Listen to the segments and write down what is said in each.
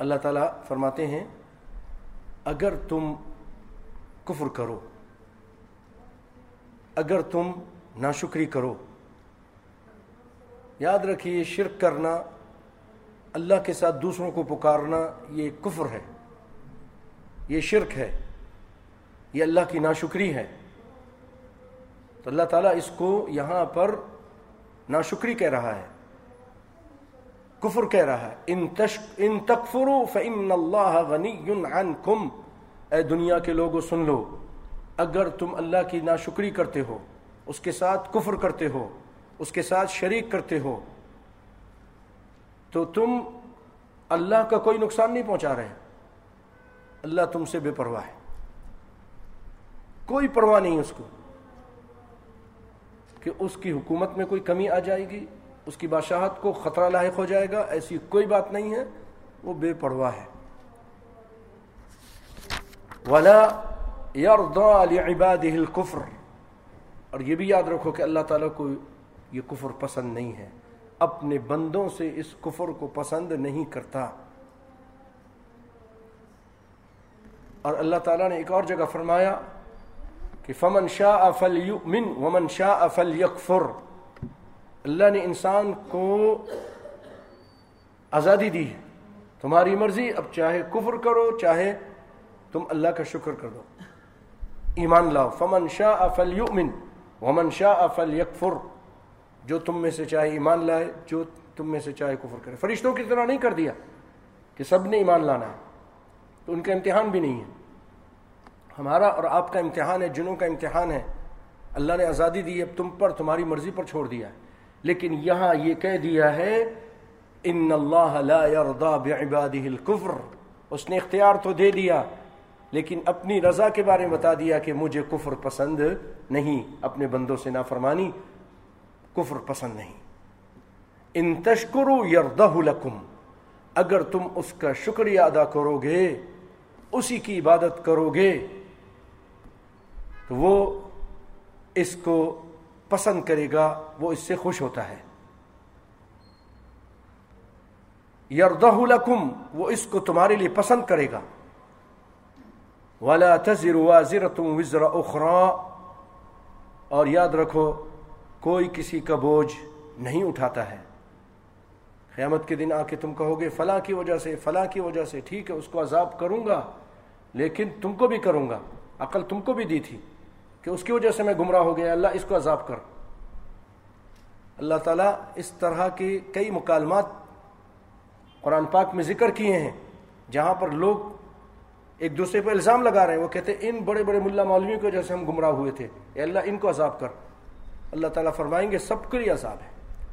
اللہ تعالیٰ فرماتے ہیں، اگر تم کفر کرو، اگر تم ناشکری کرو، یاد رکھیے، شرک کرنا، اللہ کے ساتھ دوسروں کو پکارنا، یہ کفر ہے، یہ شرک ہے، یہ اللہ کی ناشکری ہے۔ تو اللہ تعالیٰ اس کو یہاں پر ناشکری کہہ رہا ہے۔ کفر کہہ رہا ہے۔ ان ان تکفرو فن اللہ غنی عنکم۔ اے دنیا کے لوگوں، سن لو۔ اگر تم اللہ کی ناشکری کرتے ہو، اس کے ساتھ کفر کرتے ہو، اس کے ساتھ شریک کرتے ہو، تو تم اللہ کا کوئی نقصان نہیں پہنچا رہے۔ اللہ تم سے بے پرواہ ہے۔ کوئی پرواہ نہیں اس کو کہ اس کی حکومت میں کوئی کمی آ جائے گی۔ اس کی بادشاہت کو خطرہ لاحق ہو جائے گا، ایسی کوئی بات نہیں ہے، وہ بے پرواہ ہے۔ ولا لعباده الكفر۔ اور یہ بھی یاد رکھو کہ اللہ تعالیٰ کو یہ کفر پسند نہیں ہے۔ اپنے بندوں سے اس کفر کو پسند نہیں کرتا۔ اور اللہ تعالیٰ نے ایک اور جگہ فرمایا کہ فمن شاء فلیؤمن ومن شاء فلیکفر اللہ نے انسان کو آزادی دی ہے۔ تمہاری مرضی، اب چاہے کفر کرو، چاہے تم اللہ کا شکر کر دو۔ ایمان لاؤ۔ فمن شاء فلیؤمن ومن شاء فلیکفر جو تم میں سے چاہے ایمان لائے، جو تم میں سے چاہے کفر کرے۔ فرشتوں کی طرح نہیں کر دیا کہ سب نے ایمان لانا ہے۔ تو ان کا امتحان بھی نہیں ہے۔ ہمارا اور آپ کا امتحان ہے، جنوں کا امتحان ہے۔ اللہ نے آزادی دی، اب تم پر، تمہاری مرضی پر چھوڑ دیا ہے۔ لیکن یہاں یہ کہہ دیا ہے، ان اللہ لا يرضى بعباده الكفر. اس نے اختیار تو دے دیا، لیکن اپنی رضا کے بارے میں بتا دیا کہ مجھے کفر پسند نہیں، اپنے بندوں سے نافرمانی کفر پسند نہیں۔ ان تشکرو یردہ لکم. اگر تم اس کا شکریہ ادا کرو گے اسی کی عبادت کرو گے تو وہ اس کو پسند کرے گا، وہ اس سے خوش ہوتا ہے۔ یردہ لکم، وہ اس کو تمہارے لیے پسند کرے گا۔ والا تذر وازر تم وزر اخرا اور یاد رکھو، کوئی کسی کا بوجھ نہیں اٹھاتا ہے۔ قیامت کے دن آ کے تم کہو گے، فلاں کی وجہ سے، فلاں کی وجہ سے، ٹھیک ہے، اس کو عذاب کروں گا، لیکن تم کو بھی کروں گا، عقل تم کو بھی دی تھی۔ کہ اس کی وجہ سے میں گمراہ ہو گیا، اللہ اس کو عذاب کر۔ اللہ تعالیٰ اس طرح کی کئی مکالمات قرآن پاک میں ذکر کیے ہیں، جہاں پر لوگ ایک دوسرے پہ الزام لگا رہے ہیں۔ وہ کہتے ہیں، ان بڑے بڑے ملا مولویوں کی وجہ سے ہم گمراہ ہوئے تھے۔ اے اللہ، ان کو عذاب کر۔ اللہ تعالیٰ فرمائیں گے، سب کے لیے عذاب ہے۔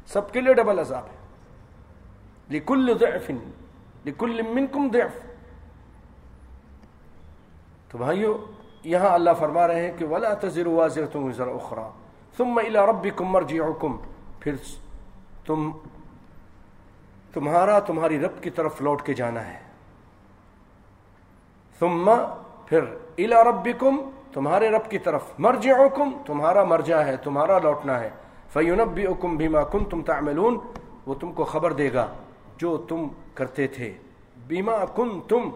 سب کے لیے ڈبل عذاب ہے۔ لکل ضعف، لکل منکم ضعف۔ تو بھائیو یہاں اللہ فرما رہے ہیں کہ ولا تزر وازرۃ وزر اخرى ثم الى ربكم مرجعكم پھر تم تمہارا تمہاری رب کی طرف لوٹ کے جانا ہے۔ ثم پھر الى ربكم تمہارے رب کی طرف مرجعکم تمہارا مرجع ہے، تمہارا لوٹنا ہے۔ فینبئکم بما کنتم تعملون، وہ تم کو خبر دے گا جو تم کرتے تھے۔ بیما کن تم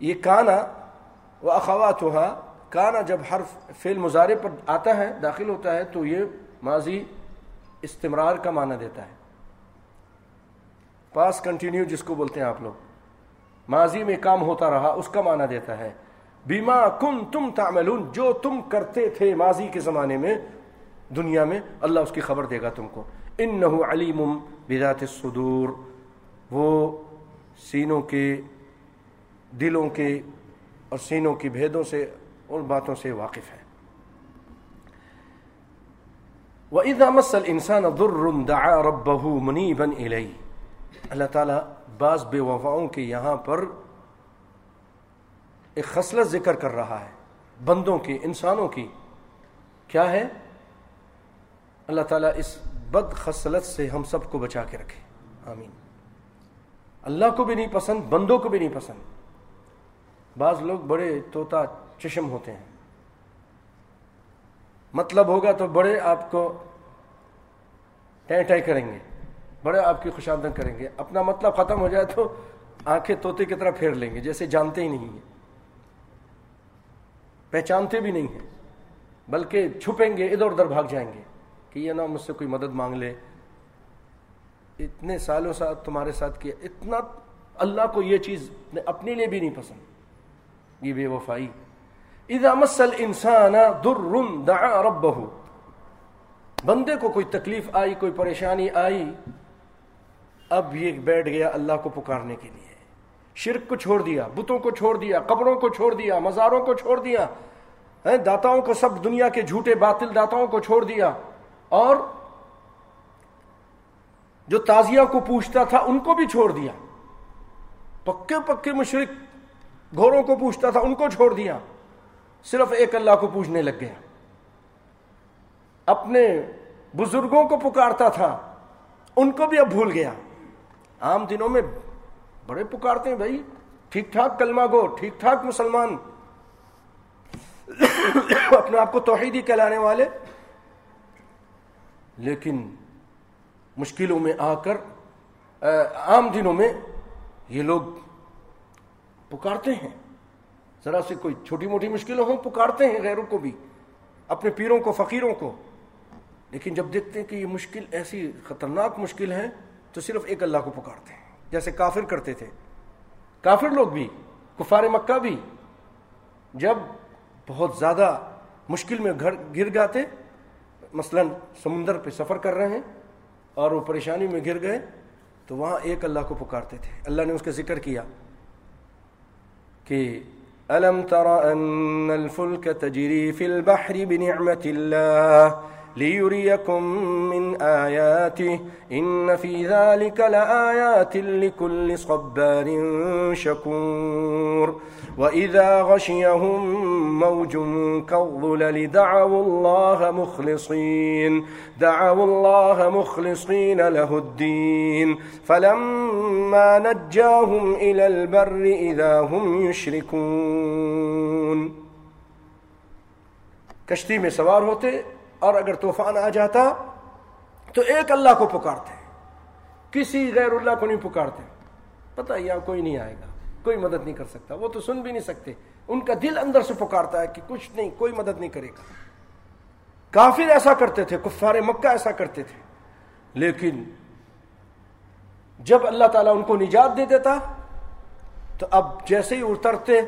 یہ کانا و اخوات کانا جب ہر فعل مظاہرے پر آتا ہے، داخل ہوتا ہے، تو یہ ماضی استمرار کا معنی دیتا ہے۔ پاس کنٹینیو جس کو بولتے ہیں آپ لوگ۔ ماضی میں کام ہوتا رہا، اس کا معنی دیتا ہے۔ بیما کن تم تعملون، جو تم کرتے تھے ماضی کے زمانے میں، دنیا میں، اللہ اس کی خبر دے گا تم کو۔ انہو علیم بذات الصدور۔ وہ سینوں کے، دلوں کے اور سینوں کی بھیدوں سے، ان باتوں سے واقف ہے۔ وَإِذَا مَسَّ الْإِنسَانَ ضُرٌ دَعَا رَبَّهُ مُنِيبًا إِلَيْهِ۔ اللہ تعالیٰ بعض بے وفاؤں کے یہاں پر ایک خصلت ذکر کر رہا ہے۔ بندوں کی، انسانوں کی۔ کیا ہے؟ اللہ تعالیٰ اس بد خصلت سے ہم سب کو بچا کے رکھے۔ آمین۔ اللہ کو بھی نہیں پسند، بندوں کو بھی نہیں پسند۔ بعض لوگ بڑے طوطا چشم ہوتے ہیں۔ مطلب ہوگا تو بڑے آپ کو ٹہ ٹہ کریں گے، بڑے آپ کی خوش آمدن کریں گے۔ اپنا مطلب ختم ہو جائے تو آنکھیں توتے کی طرح پھیر لیں گے، جیسے جانتے ہی نہیں ہیں۔ پہچانتے بھی نہیں ہیں، بلکہ چھپیں گے، ادھر ادھر بھاگ جائیں گے کہ یہ نہ مجھ سے کوئی مدد مانگ لے۔ اتنے سالوں ساتھ تمہارے ساتھ کیا، اتنا اللہ کو یہ چیز اپنے لیے بھی نہیں پسند۔ یہ بے وفائی۔ اذا مسل انسان در دعا ربہ۔ بندے کو کوئی تکلیف آئی، کوئی پریشانی آئی، اب یہ بیٹھ گیا اللہ کو پکارنے کے لیے۔ شرک کو چھوڑ دیا، بتوں کو چھوڑ دیا، قبروں کو چھوڑ دیا، مزاروں کو چھوڑ دیا داتاؤں کو سب دنیا کے جھوٹے باطل داتاؤں کو چھوڑ دیا۔ اور جو تازیہ کو پوچھتا تھا، ان کو بھی چھوڑ دیا۔ پکے پکے مشرق گھوڑوں کو پوچھتا تھا، ان کو چھوڑ دیا۔ صرف ایک اللہ کو پوچھنے لگ گیا۔ اپنے بزرگوں کو پکارتا تھا۔ ان کو بھی اب بھول گیا۔ عام دنوں میں بڑے پکارتے ہیں بھائی۔ ٹھیک ٹھاک کلمہ گو، ٹھیک ٹھاک مسلمان۔ اپنے آپ کو توحیدی کہلانے والے۔ لیکن مشکلوں میں آ کر عام دنوں میں یہ لوگ پکارتے ہیں۔ ذرا سے کوئی چھوٹی موٹی مشکلیں ہوں، پکارتے ہیں غیروں کو بھی، اپنے پیروں کو، فقیروں کو۔ لیکن جب دیکھتے ہیں کہ یہ مشکل، ایسی خطرناک مشکل ہے تو صرف ایک اللہ کو پکارتے ہیں، جیسے کافر کرتے تھے۔ کافر لوگ بھی، کفار مکہ بھی۔ جب بہت زیادہ مشکل میں گھر گر جاتے، مثلا سمندر پہ سفر کر رہے ہیں اور وہ پریشانی میں گر گئے، تو وہاں ایک اللہ کو پکارتے تھے۔ اللہ نے اس کا ذکر کیا۔ کہ ألم تر أن الفلك تجري في البحر بنعمة الله؟ ليريكم من آياته إن في ذلك لآيات لكل صبار شكور وإذا غشيهم موج كالظلل دعوا الله مخلصين دعوا الله مخلصين له الدين فلما نجاهم إلى البر إذا هم يشركون کشتی میں سوار ہوتے اور اگر طوفان آ جاتا تو ایک اللہ کو پکارتے کسی غیر اللہ کو نہیں پکارتے پتہ یا کوئی نہیں آئے گا، کوئی مدد نہیں کر سکتا، وہ تو سن بھی نہیں سکتے۔ ان کا دل اندر سے پکارتا ہے کہ کچھ نہیں، کوئی مدد نہیں کرے گا۔ کافر ایسا کرتے تھے، کفار مکہ ایسا کرتے تھے۔ لیکن جب اللہ تعالیٰ ان کو نجات دے دیتا تو اب جیسے ہی اترتے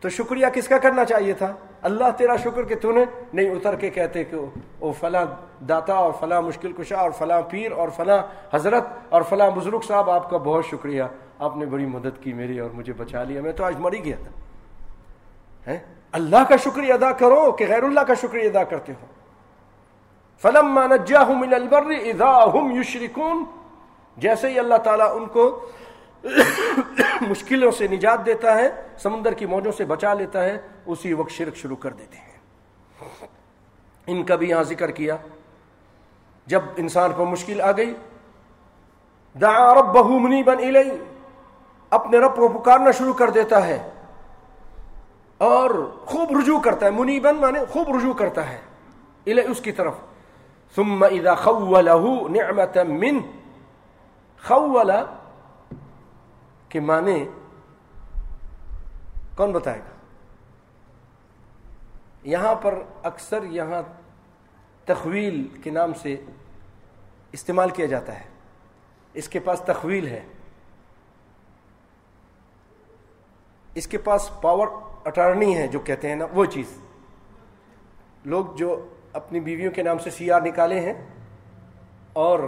تو شکریہ کس کا کرنا چاہیے تھا؟ اللہ تیرا شکر کہ تو نے نہیں اتر کے کہتے کہ وہ فلاں داتا اور فلاں مشکل کشا اور فلاں پیر اور فلاں حضرت اور فلاں بزرگ صاحب، آپ کا بہت شکریہ۔ آپ نے بڑی مدد کی میری اور مجھے بچا لیا۔ میں تو آج مر ہی گیا تھا۔ اللہ کا شکریہ ادا کرو کہ غیر اللہ کا شکریہ ادا کرتے ہو۔ فلم من البر اذا هم یشرکون، جیسے ہی اللہ تعالیٰ ان کو مشکلوں سے نجات دیتا ہے، سمندر کی موجوں سے بچا لیتا ہے، اسی وقت شرک شروع کر دیتے ہیں۔ ان کا بھی یہاں ذکر کیا۔ جب انسان پر مشکل آ گئی، دعا ربہ منیبا الی اپنے رب کو پکارنا شروع کر دیتا ہے۔ اور خوب رجوع کرتا ہے منیبن مانے خوب رجوع کرتا ہے الی اس کی طرف۔ ثم اذا خوله نعمتا من خولا کہ مانے کون بتائے گا؟ یہاں پر اکثر یہاں تخویل کے نام سے استعمال کیا جاتا ہے۔ اس کے پاس تخویل ہے۔ اس کے پاس پاور اٹارنی ہے جو کہتے ہیں نا، وہ چیز۔ لوگ جو اپنی بیویوں کے نام سے سی آر نکالے ہیں اور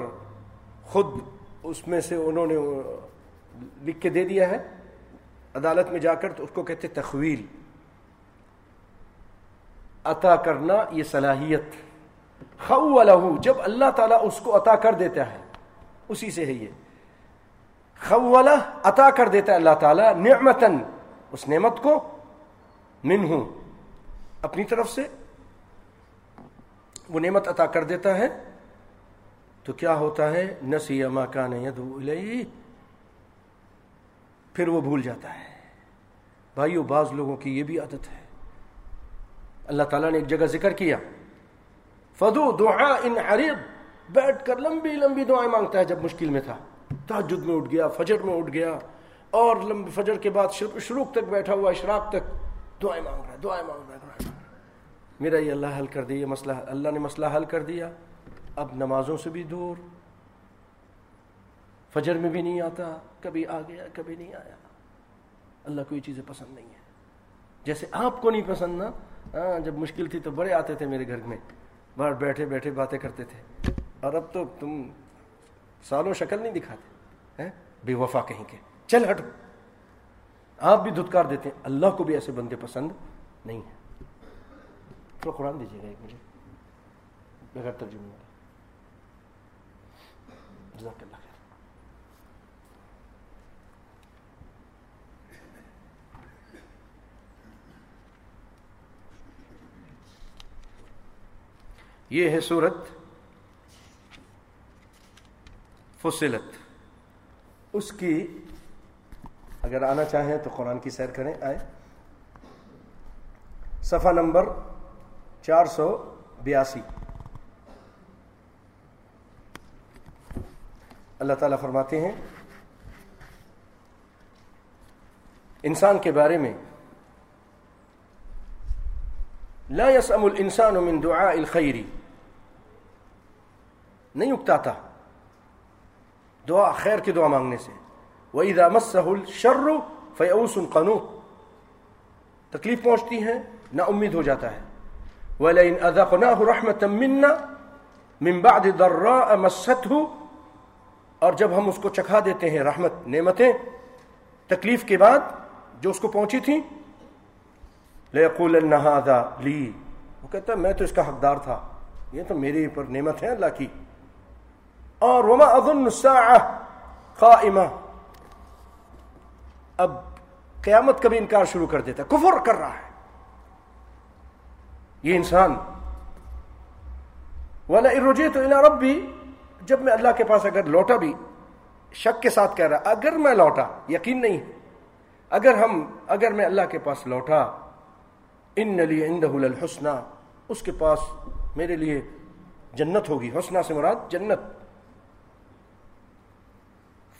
خود اس میں سے انہوں نے لکھ کے دے دیا ہے، عدالت میں جا کر تو اس کو کہتے تخویل۔ عطا کرنا یہ صلاحیت۔ خو لہو جب اللہ تعالیٰ اس کو عطا کر دیتا ہے، اسی سے ہے یہ۔ خولا عطا کر دیتا ہے اللہ تعالیٰ نعمتن اس نعمت کو من ہوں اپنی طرف سے وہ نعمت عطا کر دیتا ہے۔ تو کیا ہوتا ہے؟ نسی اما کا نہیں پھر وہ بھول جاتا ہے۔ بھائیو، بعض لوگوں کی یہ بھی عادت ہے۔ اللہ تعالیٰ نے ایک جگہ ذکر کیا۔ فدو دعا ان عریب بیٹھ کر لمبی لمبی دعائیں مانگتا ہے جب مشکل میں تھا۔ تاجد میں اٹھ گیا، فجر میں اٹھ گیا۔ اور لمبی فجر کے بعد شروع تک بیٹھا ہوا، اشراق تک دعائیں مانگ رہا ہے، دعائیں مانگ رہا ہے میرا یہ اللہ حل کر دیا مسئلہ، اللہ نے مسئلہ حل کر دیا۔ اب نمازوں سے بھی دور فجر میں بھی نہیں آتا، کبھی آ گیا، کبھی نہیں آیا۔ اللہ کو یہ چیزیں پسند نہیں ہے جیسے آپ کو نہیں پسند نا ہاں جب مشکل تھی تو بڑے آتے تھے میرے گھر میں۔ باہر بیٹھے بیٹھے باتیں کرتے تھے۔ اور اب تو تم سالوں شکل نہیں دکھاتے بے وفا کہیں کے۔ چل ہٹو۔ آپ بھی دھتکار دیتے ہیں۔ اللہ کو بھی ایسے بندے پسند نہیں ہیں۔ تو قرآن دیجیے گا ایک مجھے بغیر ترجمے جزاک اللہ خیر یہ ہے سورت فصلت۔ اس کی اگر آنا چاہیں تو قرآن کی سیر کریں۔ آئے۔ صفحہ نمبر چار سو بیاسی۔ اللہ تعالیٰ فرماتے ہیں، انسان کے بارے میں، لا يسأم الانسان من دعاء الخير نہیں اکتاتا دعا، خیر کی دعا مانگنے سے۔ وَإِذَا مَسَّهُ الشَّرُّ فَيَعُوسٌ قَنُوطٌ۔ تکلیف پہنچتی ہے نہ امید ہو جاتا ہے۔ وَلَئِنْ أَذَقْنَاهُ رَحْمَةً مِنَّا مِنْ بَعْدِ ضَرَّاءَ مَسَّتْهُ۔ اور جب ہم اس کو چکھا دیتے ہیں، رحمت، نعمتیں، تکلیف کے بعد جو اس کو پہنچی تھی، لَيَقُولَنَّ هَذَا لِي۔ وہ کہتا ہے، میں تو اس کا حقدار تھا۔ یہ تو میرے پر نعمت ہے، اللہ کی۔ اور وَمَا أَظُنُّ السَّاعَةِ قَائِمَةً۔ اب قیامت کا بھی انکار شروع کر دیتا ہے۔ کفر کر رہا ہے۔ یہ انسان۔ والا ارجے تو رب بھی جب میں اللہ کے پاس اگر لوٹا بھی، شک کے ساتھ کہہ رہا اگر میں لوٹا، یقین نہیں اگر ہم، اگر میں اللہ کے پاس لوٹا ان نلی اندہ الحسنہ اس کے پاس میرے لیے جنت ہوگی۔ حسنہ سے مراد جنت۔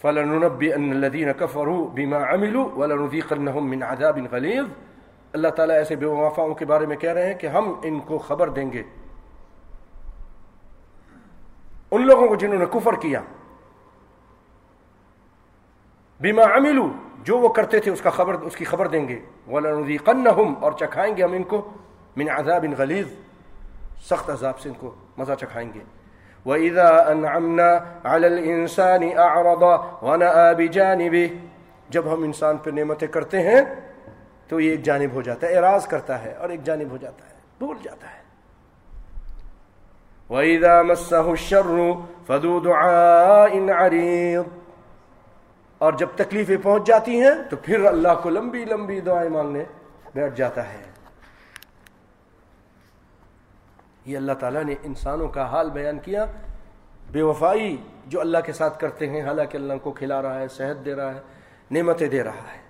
فَلَنُنَبِّئَنَّ الَّذِينَ كَفَرُوا بِمَا عَمِلُوا وَلَنُذِيقَنَّهُمْ مِنْ عَذَابٍ غَلِيظٍ۔ اللہ تعالیٰ ایسے بے وفاؤں کے بارے میں کہہ رہے ہیں کہ ہم ان کو خبر دیں گے۔ ان لوگوں کو جنہوں نے کفر کیا۔ بیما عملو جو وہ کرتے تھے، اس کا خبر، اس کی خبر دیں گے۔ وَلَنُذِيقَنَّهُمْ، اور چکھائیں گے ہم ان کو من عذاب غلیظ سخت عذاب سے ان کو مزہ چکھائیں گے۔ وَإِذَا أَنْعَمْنَا عَلَى الْإِنسَانِ أَعْرَضَ وَنَآ بِجَانِبِهِ۔ جب ہم انسان پہ نعمتیں کرتے ہیں، تو یہ ایک جانب ہو جاتا ہے، اعراض کرتا ہے اور ایک جانب ہو جاتا ہے، بھول جاتا ہے۔ وَإِذَا مَسَّهُ الشَّرُّ فَذُو دُعَاءٍ عَرِيضٍ۔ اور جب تکلیفیں پہنچ جاتی ہیں، تو پھر اللہ کو لمبی لمبی دعائیں مانگنے بیٹھ جاتا ہے۔ یہ اللہ تعالیٰ نے انسانوں کا حال بیان کیا۔ بے وفائی جو اللہ کے ساتھ کرتے ہیں، حالانکہ اللہ کو کھلا رہا ہے، صحت دے رہا ہے، نعمتیں دے رہا ہے۔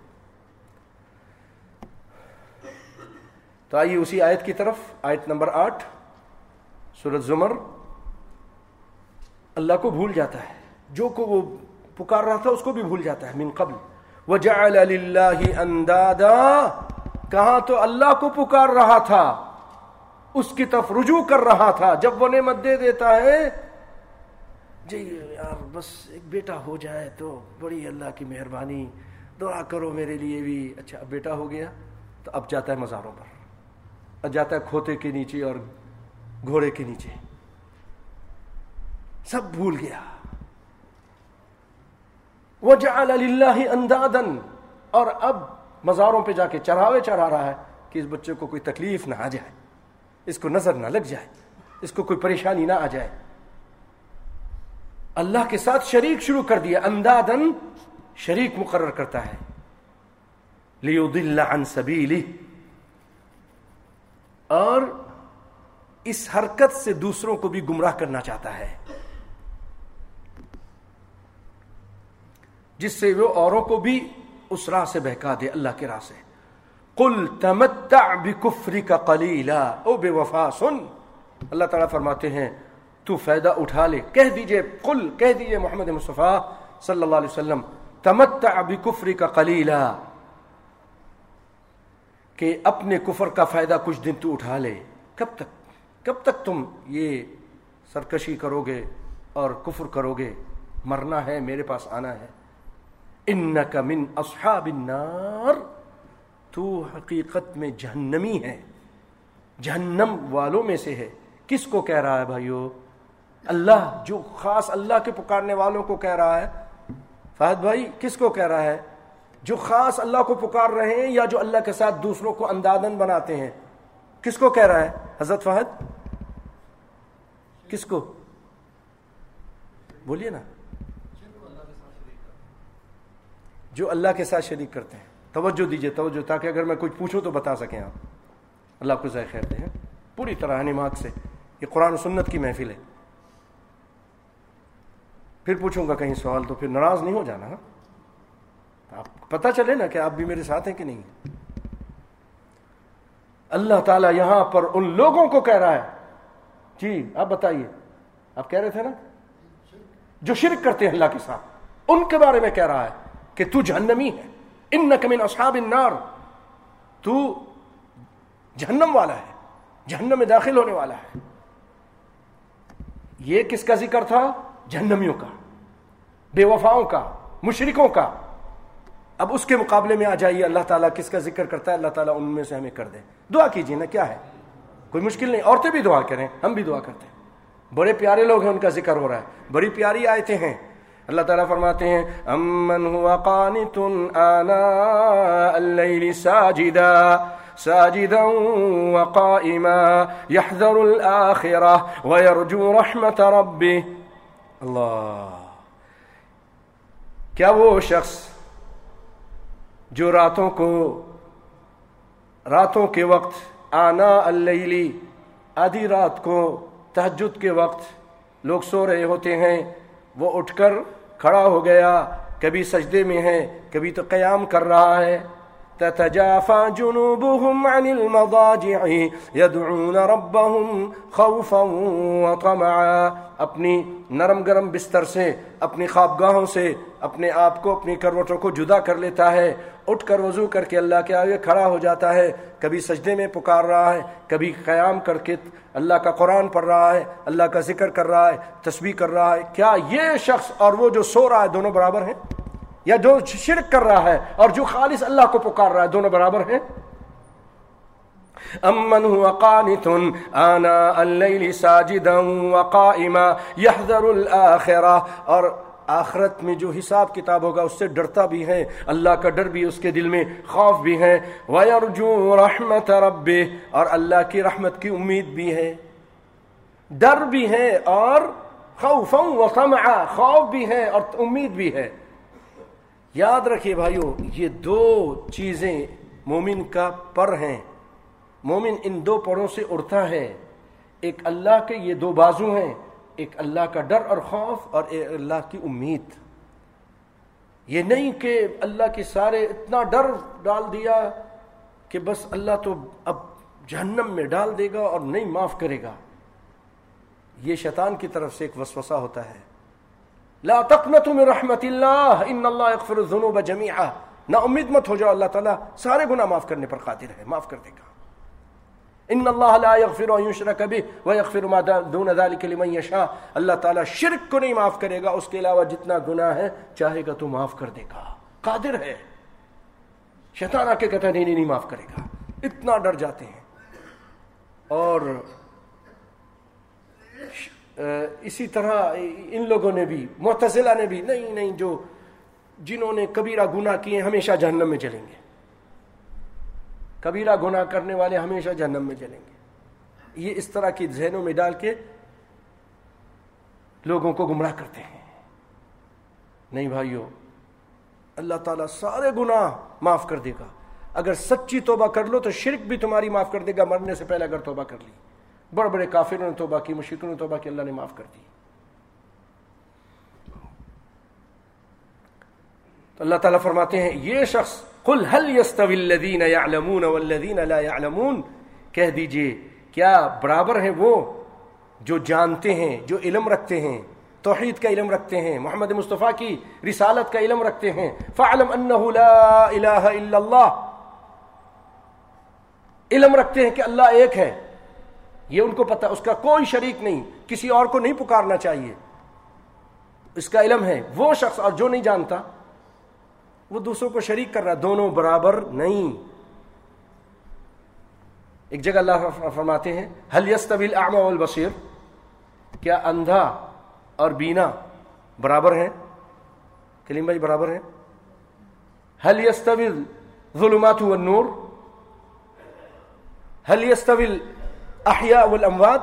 تو آئیے اسی آیت کی طرف، آیت نمبر آٹھ سورت زمر۔ اللہ کو بھول جاتا ہے۔ جو کو وہ پکار رہا تھا، اس کو بھی بھول جاتا ہے، من قبل۔ وجعل للہ اندادا کہاں تو اللہ کو پکار رہا تھا؟ اس کی طرف رجوع کر رہا تھا۔ جب وہ نعمت دے دیتا ہے جی یار بس ایک بیٹا ہو جائے تو بڑی اللہ کی مہربانی۔ دعا کرو میرے لیے بھی۔ اچھا اب بیٹا ہو گیا۔ تو اب جاتا ہے مزاروں پر۔ اب جاتا ہے کھوتے کے نیچے اور گھوڑے کے نیچے۔ سب بھول گیا۔ وہ جعل اللہ اندادن اور اب مزاروں پہ جا کے چڑھاوے چڑھا رہا ہے کہ اس بچے کو کوئی تکلیف نہ آ جائے۔ اس کو نظر نہ لگ جائے، اس کو کوئی پریشانی نہ آ جائے۔ اللہ کے ساتھ شریک شروع کر دیا اندادن شریک مقرر کرتا ہے۔ لیودل عن سبیلی۔ اور اس حرکت سے دوسروں کو بھی گمراہ کرنا چاہتا ہے۔ جس سے وہ اوروں کو بھی اس راہ سے بہکا دے، اللہ کے راہ سے۔ کل تمتع بکفری کا کلیلا او بے وفا، سن۔ اللہ تعالیٰ فرماتے ہیں، تو فائدہ اٹھا لے۔ کہہ دیجیے، قل کہہ دیجیے محمد مصطفیٰ صلی اللہ علیہ وسلم، تمتع بکفری کا قلیلا۔ کہ اپنے کفر کا فائدہ کچھ دن تو اٹھا لے۔ کب تک؟ کب تک تم یہ سرکشی کرو گے اور کفر کرو گے؟ مرنا ہے، میرے پاس آنا ہے۔ انکا من اصحاب النار۔ تو حقیقت میں جہنمی ہے جہنم والوں میں سے ہے۔ کس کو کہہ رہا ہے بھائیو؟ اللہ، جو خاص اللہ کے پکارنے والوں کو کہہ رہا ہے۔ فہد بھائی، کس کو کہہ رہا ہے؟ جو خاص اللہ کو پکار رہے ہیں یا جو اللہ کے ساتھ دوسروں کو اندازن بناتے ہیں۔ کس کو کہہ رہا ہے؟ حضرت فہد؟ کس کو؟ بولیے نا۔ جو اللہ کے ساتھ شریک کرتے ہیں۔ توجہ دیجیے، توجہ، تاکہ اگر میں کچھ پوچھوں تو بتا سکیں آپ۔ اللہ کو خیر دیں ہاں۔ پوری طرح نماغ سے۔ یہ قرآن و سنت کی محفل ہے۔ پھر پوچھوں گا کہیں سوال تو پھر ناراض نہیں ہو جانا ہاں۔ آپ پتہ چلے نا کہ آپ بھی میرے ساتھ ہیں کہ نہیں۔ اللہ تعالیٰ یہاں پر ان لوگوں کو کہہ رہا ہے۔ جی آپ بتائیے۔ آپ کہہ رہے تھے نا؟ جو شرک کرتے ہیں اللہ کے ساتھ، ان کے بارے میں کہہ رہا ہے کہ تو جہنمی ہے۔ ان من اصحاب النار. تو جہنم والا ہے، جہنم میں داخل ہونے والا ہے۔ یہ کس کا ذکر تھا؟ جہنمیوں کا، بے وفاؤں کا، مشرکوں کا۔ اب اس کے مقابلے میں آ جائیے، اللہ تعالیٰ کس کا ذکر کرتا ہے؟ اللہ تعالیٰ ان میں سے ہمیں کر دے۔ دعا کیجیے نا، کیا ہے؟ کوئی مشکل نہیں، عورتیں بھی دعا کریں، ہم بھی دعا کرتے ہیں۔ بڑے پیارے لوگ ہیں، ان کا ذکر ہو رہا ہے۔ بڑی پیاری آیتیں ہیں۔ اللہ تعالیٰ فرماتے ہیں، امن ہوا قانت آناء اللیل ساجدا ساجدا وقائما يحذر الآخرة ويرجو رحمة ربه اللہ۔ کیا وہ شخص جو راتوں کو، راتوں کے وقت آنا اللیلی آدھی رات کو تہجد کے وقت لوگ سو رہے ہوتے ہیں، وہ اٹھ کر کھڑا ہو گیا کبھی سجدے میں ہے کبھی تو قیام کر رہا ہے۔ تتجافى جنوبهم عن المضاجع، يدعون ربهم خوفا وطمعا. اپنی نرم گرم بستر سے، اپنی خوابگاہوں سے، اپنے آپ کو، اپنی کروٹوں کو جدا کر لیتا ہے۔ اٹھ کر وضو کر کے اللہ کے آگے کھڑا ہو جاتا ہے۔ کبھی سجدے میں پکار رہا ہے، کبھی قیام کر کے اللہ کا قرآن پڑھ رہا ہے، اللہ کا ذکر کر رہا ہے، تسبیح کر رہا ہے۔ کیا یہ شخص اور وہ جو سو رہا ہے دونوں برابر ہیں؟ یا جو شرک کر رہا ہے اور جو خالص اللہ کو پکار رہا ہے، دونوں برابر ہیں؟ امن هو قانت آنا اللیل ساجدا وقائما يحذر الاخرہ اور آخرت میں جو حساب کتاب ہوگا، اس سے ڈرتا بھی ہے اللہ کا ڈر بھی اس کے دل میں خوف بھی ہے وَيَرْجُو رَحْمَةَ رَبِّهِ۔ اور اللہ کی رحمت کی امید بھی ہے ڈر بھی ہے اور خوفا وطمعا خوف بھی ہے اور امید بھی ہے یاد رکھیے بھائیو، یہ دو چیزیں مومن کا پر ہیں۔ مومن ان دو پروں سے اڑتا ہے۔ ایک اللہ کے یہ دو بازو ہیں، ایک اللہ کا ڈر اور خوف اور ایک اللہ کی امید۔ یہ نہیں کہ اللہ کے سارے اتنا ڈر ڈال دیا کہ بس اللہ تو اب جہنم میں ڈال دے گا اور نہیں معاف کرے گا۔ یہ شیطان کی طرف سے ایک وسوسہ ہوتا ہے۔ لا تقنطوا من رحمت اللہ. ان اللہ یغفر الذنوب جميعا نہ امید مت ہو جاؤ اللہ تعالیٰ. سارے گناہ معاف کرنے پر قادر ہے. معاف کر دے گا. ان اللہ لا یغفر ان یشرک به ويغفر ما دون ذلك لمن يشاء اللہ تعالیٰ شرک کو نہیں معاف کرے گا. اس کے علاوہ جتنا گناہ ہے، چاہے گا تو معاف کر دے گا. قادر ہے. شیطان آ کے کہتا ہے نہیں نہیں، معاف کرے گا. اتنا ڈر جاتے ہیں. اور اسی طرح ان لوگوں نے بھی، معتزلہ نے بھی، نہیں نہیں، جو جنہوں نے کبیرہ گناہ کیے ہمیشہ جہنم میں چلیں گے۔ کبیرہ گناہ کرنے والے ہمیشہ جہنم میں چلیں گے۔ یہ اس طرح کی ذہنوں میں ڈال کے لوگوں کو گمراہ کرتے ہیں۔ نہیں بھائیو، اللہ تعالیٰ سارے گناہ معاف کر دے گا۔ اگر سچی توبہ کر لو تو شرک بھی تمہاری معاف کر دے گا، مرنے سے پہلے اگر توبہ کر لی۔ بڑے بڑے کافروں نے توبہ کی مشرقوں نے توبہ کی، اللہ نے معاف کر دی۔ تو اللہ تعالیٰ فرماتے ہیں، یہ شخص، قل هل يستوي الذين يعلمون والذين لا يعلمون کہہ دیجیے، کیا برابر ہیں وہ جو جانتے ہیں، جو علم رکھتے ہیں؟ توحید کا علم رکھتے ہیں، محمد مصطفیٰ کی رسالت کا علم رکھتے ہیں۔ فعلم انہ لا الہ الا اللہ۔ علم رکھتے ہیں کہ اللہ ایک ہے۔ یہ ان کو پتا اس کا کوئی شریک نہیں، کسی اور کو نہیں پکارنا چاہیے۔ اس کا علم ہے، وہ شخص اور جو نہیں جانتا، وہ دوسروں کو شریک کر رہا دونوں برابر نہیں۔ ایک جگہ اللہ فرماتے ہیں حل یستویل اعما والبصیر کیا اندھا اور بینا برابر ہیں؟ کلیم بھائی جی برابر ہیں؟ حل یستویل ظلمات والنور؟ حل یستویل احیاء والاموات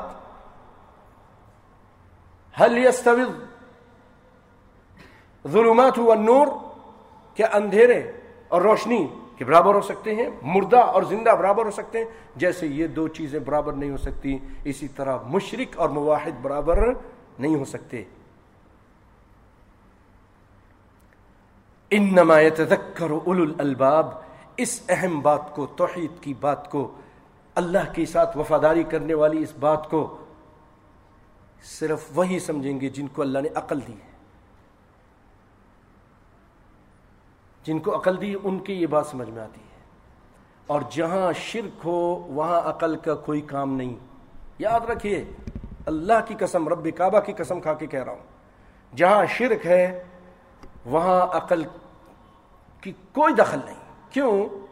حل یستویل ظلمات والنور؟ کیا اندھیرے اور روشنی کہ برابر ہو سکتے ہیں؟ مردہ اور زندہ برابر ہو سکتے ہیں؟ جیسے یہ دو چیزیں برابر نہیں ہو سکتی، اسی طرح مشرق اور مواحد برابر نہیں ہو سکتے۔ انما يتذكر اولو الالباب، اس اہم بات کو، توحید کی بات کو اللہ کے ساتھ وفاداری کرنے والی اس بات کو صرف وہی سمجھیں گے جن کو اللہ نے عقل دی ہے۔ جن کو عقل دی ان کی یہ بات سمجھ میں آتی ہے۔ اور جہاں شرک ہو، وہاں عقل کا کوئی کام نہیں۔ یاد رکھیے، اللہ کی قسم، رب کعبہ کی قسم کھا کے کہہ رہا ہوں۔ جہاں شرک ہے، وہاں عقل کی کوئی دخل نہیں۔ کیوں؟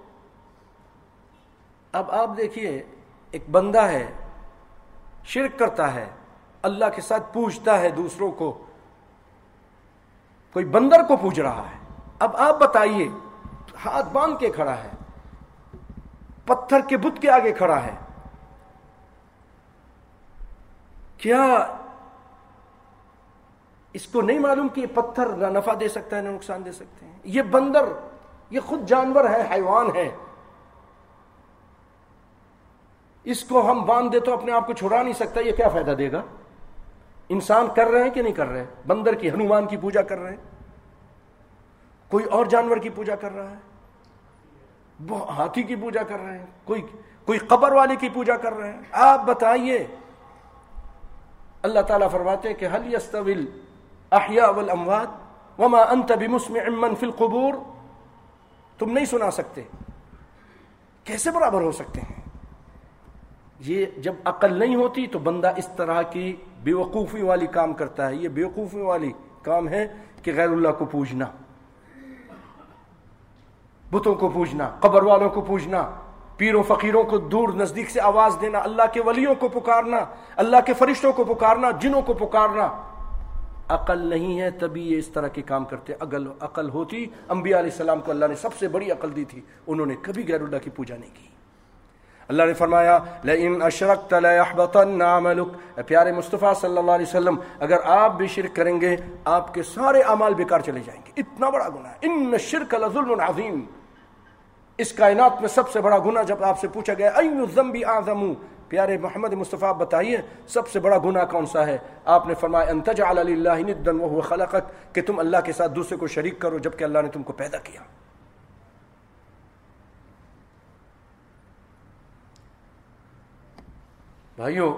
اب آپ دیکھیے، ایک بندہ ہے، شرک کرتا ہے، اللہ کے ساتھ پوچھتا ہے دوسروں کو۔ کوئی بندر کو پوچھ رہا ہے۔ اب آپ بتائیے، ہاتھ باندھ کے کھڑا ہے، پتھر کے بت کے آگے کھڑا ہے۔ کیا اس کو نہیں معلوم کہ یہ پتھر نہ نفع دے سکتا ہے نہ نقصان دے سکتے ہیں؟ یہ بندر، یہ خود جانور ہے، حیوان ہے۔ اس کو ہم باندھ دے تو اپنے آپ کو چھڑا نہیں سکتا، یہ کیا فائدہ دے گا؟ انسان کر رہے ہیں کہ نہیں کر رہے؟ بندر کی ہنومان کی پوجا کر رہے ہیں؟ کوئی اور جانور کی پوجا کر رہا ہے؟ ہاتھی کی پوجا کر رہے ہیں؟ کوئی کوئی قبر والے کی پوجا کر رہے ہیں؟ آپ بتائیے۔ اللہ تعالیٰ فرماتے کہ حل یستویل احیاء والاموات وما انت بمسمع من فی القبور؟ تم نہیں سنا سکتے۔ کیسے برابر ہو سکتے ہیں؟ یہ جب عقل نہیں ہوتی تو بندہ اس طرح کی بیوقوفی والی کام کرتا ہے۔ یہ بیوقوفی والی کام ہے کہ غیر اللہ کو پوجنا، بتوں کو پوجنا، قبر والوں کو پوجنا، پیروں، فقیروں کو دور نزدیک سے آواز دینا، اللہ کے ولیوں کو پکارنا، اللہ کے فرشتوں کو پکارنا، جنوں کو پکارنا۔ عقل نہیں ہے تبھی یہ اس طرح کے کام کرتے۔ اگر عقل ہوتی، انبیاء علیہ السلام کو اللہ نے سب سے بڑی عقل دی تھی، انہوں نے کبھی غیر اللہ کی پوجا نہیں کی۔ اللہ نے فرمایا، لئن اشرکت لیحبطن عملک. پیارے مصطفیٰ صلی اللہ علیہ وسلم، اگر آپ بھی شرک کریں گے، آپ کے سارے اعمال بیکار چلے جائیں گے۔ اتنا بڑا گناہ ہے۔ ان الشرک لظلم عظیم اس کائنات میں سب سے بڑا گناہ جب آپ سے پوچھا گیا ایو الذنب اعظم پیارے محمد مصطفیٰ بتائیے، سب سے بڑا گناہ کون سا ہے؟ آپ نے فرمایا ان تجعل للہ ندا وهو خلقك کہ تم اللہ کے ساتھ دوسرے کو شریک کرو جبکہ اللہ نے تم کو پیدا کیا۔ بھائیو،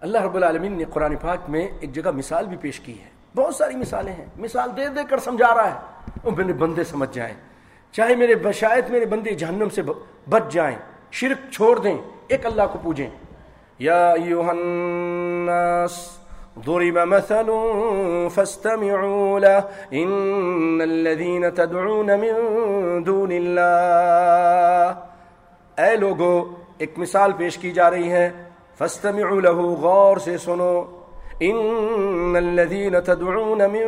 اللہ رب العالمین نے قرآن پاک میں ایک جگہ مثال بھی پیش کی ہے۔ بہت ساری مثالیں ہیں۔ مثال دے دے کر سمجھا رہا ہے۔ وہ میرے بندے سمجھ جائیں۔ چاہے میرے بشایت میرے بندے جہنم سے بچ جائیں۔ شرک چھوڑ دیں۔ ایک اللہ کو پوجیں۔ یا ایوہ الناس ضرب مثل فاستمعوا له ان الذين تدعون من دون الله اے لوگو ایک مثال پیش کی جا رہی ہے۔ فاستمعوا له غور سے سنو۔ ان الذين تدعون من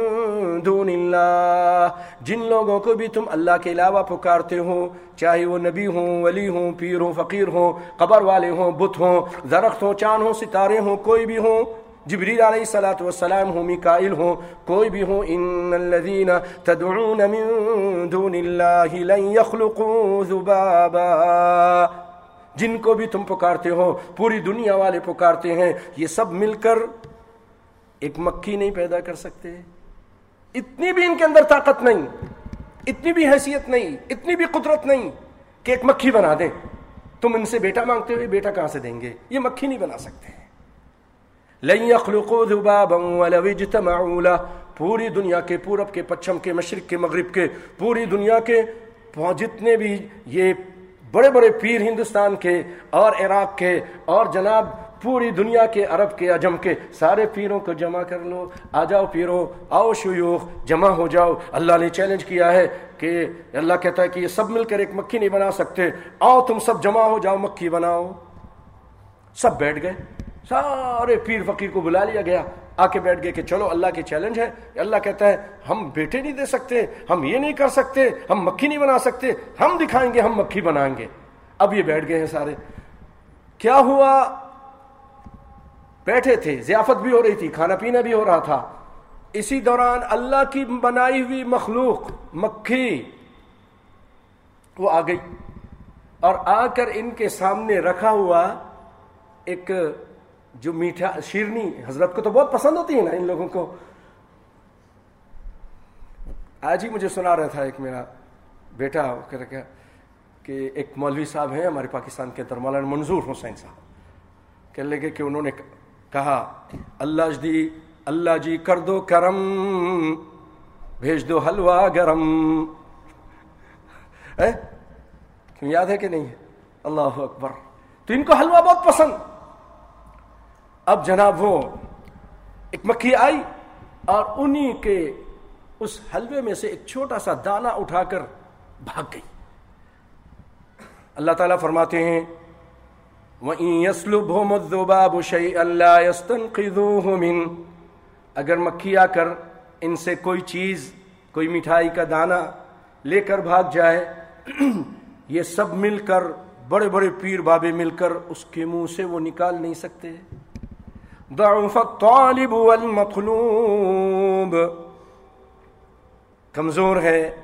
دون اللہ جن لوگوں کو بھی تم اللہ کے علاوہ پکارتے ہو، چاہے وہ نبی ہوں، ولی ہوں، پیر ہوں، فقیر ہوں، قبر والے ہوں، بت ہوں، درخت ہوں، چاند ہوں، ستارے ہوں، کوئی بھی ہوں، جبریل علیہ الصلوۃ والسلام ہوں، میکائیل ہوں، کوئی بھی ہوں ان الذين تدعون من دون اللہ لن يخلقوا ذبابا۔ جن کو بھی تم پکارتے ہو، پوری دنیا والے پکارتے ہیں، یہ سب مل کر ایک مکھی نہیں پیدا کر سکتے۔ اتنی بھی ان کے اندر طاقت نہیں، اتنی بھی حیثیت نہیں، اتنی بھی قدرت نہیں کہ ایک مکھی بنا دیں تم ان سے بیٹا مانگتے ہوئے بیٹا کہاں سے دیں گے؟ یہ مکھی نہیں بنا سکتے۔ لن يخلقوا ذبابا ولو اجتمعوا له، پوری دنیا کے پورب کے پچھم کے مشرق کے مغرب کے، پوری دنیا کے، جتنے بھی یہ بڑے بڑے پیر ہندوستان کے اور عراق کے اور جناب پوری دنیا کے عرب کے عجم کے سارے پیروں کو جمع کر لو۔ آ جاؤ پیروں آؤ شیوخ، جمع ہو جاؤ۔ اللہ نے چیلنج کیا ہے کہ اللہ کہتا ہے کہ یہ سب مل کر ایک مکھی نہیں بنا سکتے۔ آؤ تم سب جمع ہو جاؤ، مکھی بناؤ۔ سب بیٹھ گئے۔ سارے پیر فقیر کو بلا لیا گیا۔ آ کے بیٹھ گئے کہ چلو اللہ کی چیلنج ہے۔ اللہ کہتا ہے، ہم بیٹے نہیں دے سکتے، ہم یہ نہیں کر سکتے، ہم مکھی نہیں بنا سکتے، ہم دکھائیں گے، ہم مکھی بنائیں گے۔ اب یہ بیٹھ گئے ہیں سارے۔ کیا ہوا؟ بیٹھے تھے، ضیافت بھی ہو رہی تھی، کھانا پینا بھی ہو رہا تھا۔ اسی دوران اللہ کی بنائی ہوئی مخلوق، مکھی، وہ آ گئی۔ اور آ کر ان کے سامنے رکھا ہوا ایک جو میٹھا شیرنی حضرت کو تو بہت پسند ہوتی ہے نا ان لوگوں کو۔ آج ہی مجھے سنا رہا تھا ایک میرا بیٹا کہ ایک مولوی صاحب ہیں ہمارے پاکستان کے اندر، مولانا منظور حسین صاحب۔ کہنے لگے کہ انہوں نے کہا، اللہ جی اللہ جی کر دو کرم، بھیج دو حلوہ گرم۔ یاد ہے کہ نہیں؟ اللہ اکبر۔ تو ان کو حلوہ بہت پسند۔ اب جناب وہ ایک مکھی آئی اور انہی کے اس حلوے میں سے ایک چھوٹا سا دانہ اٹھا کر بھاگ گئی۔ اللہ تعالیٰ فرماتے ہیں، وَإِن يَسْلُبْهُمُ الذُّبَابُ شَيْئًا لَا يَسْتَنْقِذُوهُ مِن، اگر مکھی آ کر ان سے کوئی چیز، کوئی مٹھائی کا دانہ لے کر بھاگ جائے، یہ سب مل کر بڑے بڑے پیر بابے مل کر اس کے منہ سے وہ نکال نہیں سکتے۔ ضعف الطالب والمطلوب۔ کمزور ہے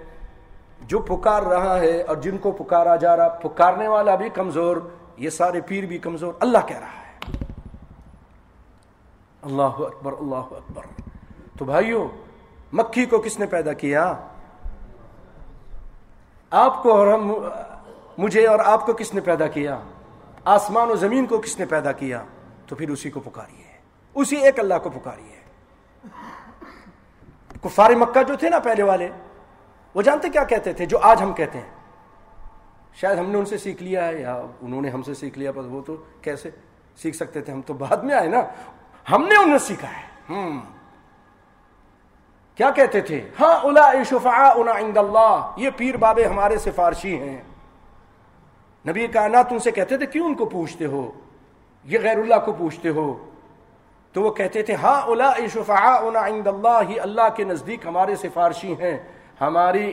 جو پکار رہا ہے اور جن کو پکارا جا رہا، پکارنے والا بھی کمزور، یہ سارے پیر بھی کمزور۔ اللہ کہہ رہا ہے۔ اللہ اکبر اللہ اکبر۔ تو بھائیو، مکھی کو کس نے پیدا کیا؟ آپ کو اور ہم، مجھے اور آپ کو کس نے پیدا کیا؟ آسمان و زمین کو کس نے پیدا کیا؟ تو پھر اسی کو پکاریے۔ اسی ایک اللہ کو پکاری ہے۔ کفار مکہ جو تھے نا پہلے والے، وہ جانتے کیا کہتے تھے؟ جو آج ہم کہتے ہیں۔ شاید ہم نے ان سے سیکھ لیا ہے، یا انہوں نے ہم سے سیکھ لیا وہ تو کیسے سیکھ سکتے تھے؟ ہم تو بعد میں آئے نا۔ ہم نے انہیں سیکھا ہے۔ کیا کہتے تھے؟ ہاں عند اللہ۔ یہ پیر بابے ہمارے سفارشی ہیں۔ نبی کائنات ان سے کہتے تھے، کیوں ان کو پوچھتے ہو؟ یہ غیر اللہ کو پوچھتے ہو۔ تو وہ کہتے تھے ہاں الا عند اللہ اللہ کے نزدیک ہمارے سفارشی ہیں، ہماری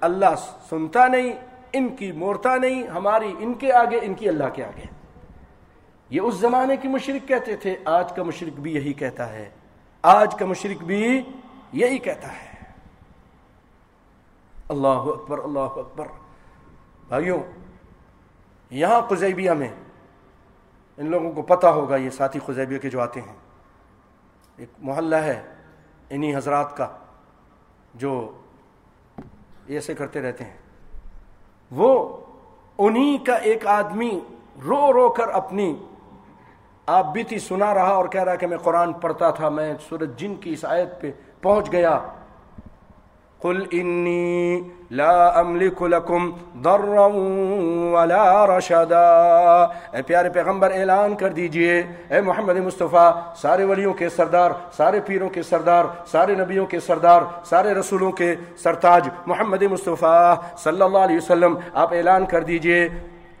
اللہ سنتا نہیں، ان کی مورتا نہیں، ہماری ان کے آگے، ان کی اللہ کے آگے. یہ اس زمانے کی مشرق کہتے تھے، آج کا مشرق بھی یہی کہتا ہے، آج کا مشرق بھی یہی کہتا ہے۔ اللہ اکبر اللہ اکبر۔ بھائیوں، یہاں قزیبیہ میں ان لوگوں کو پتہ ہوگا یہ ساتھی خزیبیہ کے جو آتے ہیں۔ ایک محلہ ہے انہی حضرات کا جو ایسے کرتے رہتے ہیں۔ وہ انہی کا ایک آدمی رو رو کر اپنی آپ بھی تھی سنا رہا اور کہہ رہا کہ میں قرآن پڑھتا تھا، میں سورج جن کی اس آیت پہ پہنچ گیا۔ قل انی لا أملك لكم ضرا ولا رشدا. اے پیارے پیغمبر، اعلان کر دیجیے، اے محمد مصطفیٰ، سارے ولیوں کے سردار، سارے پیروں کے سردار، سارے نبیوں کے سردار، سارے رسولوں کے سرتاج محمد مصطفیٰ صلی اللہ علیہ وسلم، آپ اعلان کر دیجیے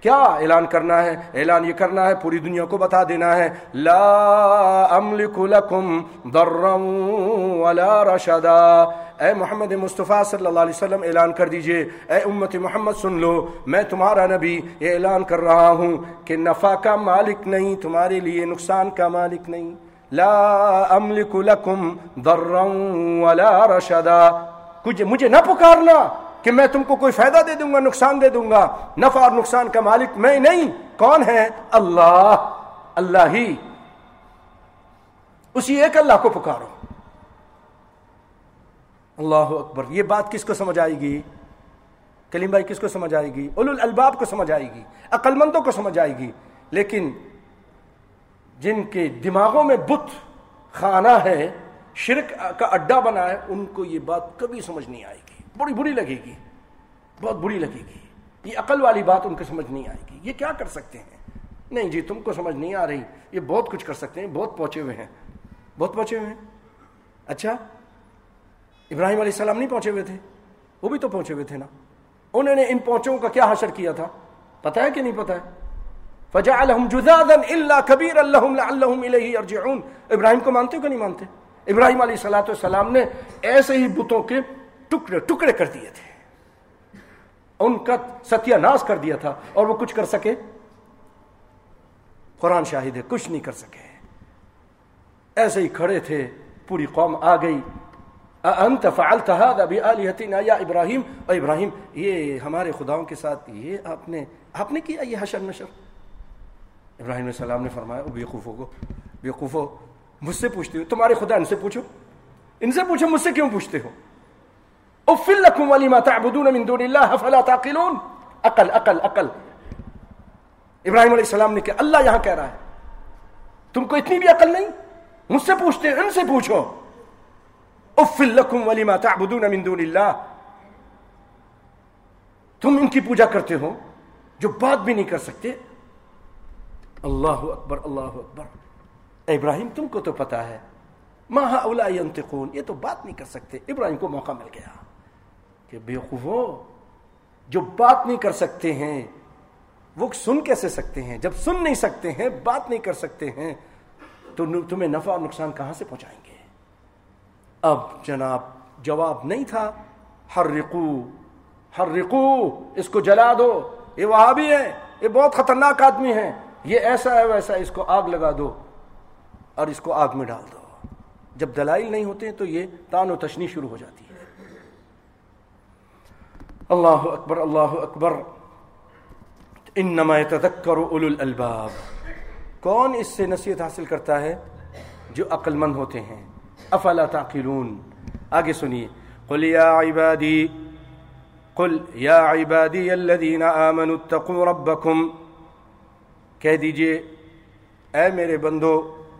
کیا اعلان کرنا ہے؟ اعلان یہ کرنا ہے، پوری دنیا کو بتا دینا ہے۔ لا املک لکم ضرا ولا رشدا۔ اے محمد مصطفیٰ صلی اللہ علیہ وسلم، اعلان کر دیجیے۔ اے امت محمد، سن لو۔ میں تمہارا نبی، یہ اعلان کر رہا ہوں کہ نفع کا مالک نہیں، تمہارے لیے نقصان کا مالک نہیں۔ لا املک لکم ضرا ولا رشدا۔ کچھ مجھے نہ پکارنا۔ کہ میں تم کو کوئی فائدہ دے دوں گا، نقصان دے دوں گا، نفع اور نقصان کا مالک میں نہیں۔ کون ہے؟ اللہ۔ اللہ ہی۔ اسی ایک اللہ کو پکارو۔ اللہ اکبر۔ یہ بات کس کو سمجھ آئے گی؟ کلیم بھائی کس کو سمجھ آئے گی؟ اول الباب کو سمجھ آئے گی۔ عقل مندوں کو سمجھ آئے گی۔ لیکن جن کے دماغوں میں بت خانہ ہے، شرک کا اڈا بنا ہے، ان کو یہ بات کبھی سمجھ نہیں آئے گی۔ بڑی بری لگے گی۔ بہت بری لگے گی۔ یہ عقل والی بات ان کو سمجھ نہیں آئے گی۔ یہ کیا کر سکتے ہیں؟ نہیں جی تم کو سمجھ نہیں آ رہی۔ یہ بہت کچھ کر سکتے ہیں۔ بہت پہنچے ہوئے ہیں۔ بہت پہنچے ہوئے ہیں۔ اچھا ابراہیم علیہ السلام نہیں پہنچے ہوئے تھے؟ وہ بھی تو پہنچے ہوئے تھے نا۔ انہوں نے ان پہنچوں کا کیا حشر کیا تھا؟ پتا ہے کہ نہیں پتا ہے؟ فجعلهم جذاذا الا كبيرا لهم لعلهم ابراہیم کو مانتے ہو کہ نہیں مانتے؟ ابراہیم علیہ الصلوۃ والسلام نے ایسے ہی بتوں کے ٹکڑے ٹکڑے کر دیے تھے۔ ان کا ستیہ ناش کر دیا تھا اور وہ کچھ کر سکے۔ قرآن شاہد ہے، کچھ نہیں کر سکے۔ ایسے ہی کھڑے تھے، پوری قوم آ گئی۔ انت فعلت هذا بآلهتنا یا ابراہیم اور ابراہیم، یہ ہمارے خداؤں کے ساتھ یہ آپ نے آپ نے کیا یہ حشر نشر؟ ابراہیم علیہ السلام نے فرمایا بیوقوفوں کو بیوقوفو مجھ سے پوچھتے ہو، تمہارے خدا ان سے پوچھو؟ ان سے پوچھو، مجھ سے کیوں پوچھتے ہو؟ افل لکم ولی ما تعبدون من دون اللہ فلا تعقلون؟ عقل عقل عقل ابراہیم علیہ السلام نے کہا اللہ یہاں کہہ رہا ہے تم کو اتنی بھی عقل نہیں مجھ سے پوچھتے ان سے پوچھو افل لکم ولی ما تعبدون من دون اللہ تم ان کی پوجا کرتے ہو جو بات بھی نہیں کر سکتے؟ اللہ اکبر اللہ اکبر. ابراہیم، تم کو تو پتا ہے. ماہ اولا ينتقون یہ تو بات نہیں کر سکتے. ابراہیم کو موقع مل گیا. کہ بے جو بات نہیں کر سکتے ہیں، وہ سن کیسے سکتے ہیں؟ جب سن نہیں سکتے ہیں، بات نہیں کر سکتے ہیں، تو تمہیں نفع اور نقصان کہاں سے پہنچائیں گے؟ اب جناب، جواب نہیں تھا۔ ہر رقو ہر رقو اس کو جلا دو۔ یہ وہاں بھی ہے یہ بہت خطرناک آدمی ہے یہ ایسا ہے ویسا اس کو آگ لگا دو اور اس کو آگ میں ڈال دو۔ جب دلائل نہیں ہوتے تو یہ تان و تشنی شروع ہو جاتی ہے۔ اللہ اکبر اللہ اکبر انما يتذكر اولو الالباب کون اس سے نصیحت حاصل کرتا ہے جو عقل مند ہوتے ہیں افلا تعقلون آگے سنیے قل یا عبادی قل یا عبادی الذين آمنوا اتقوا ربكم کہہ دیجیے اے میرے بندو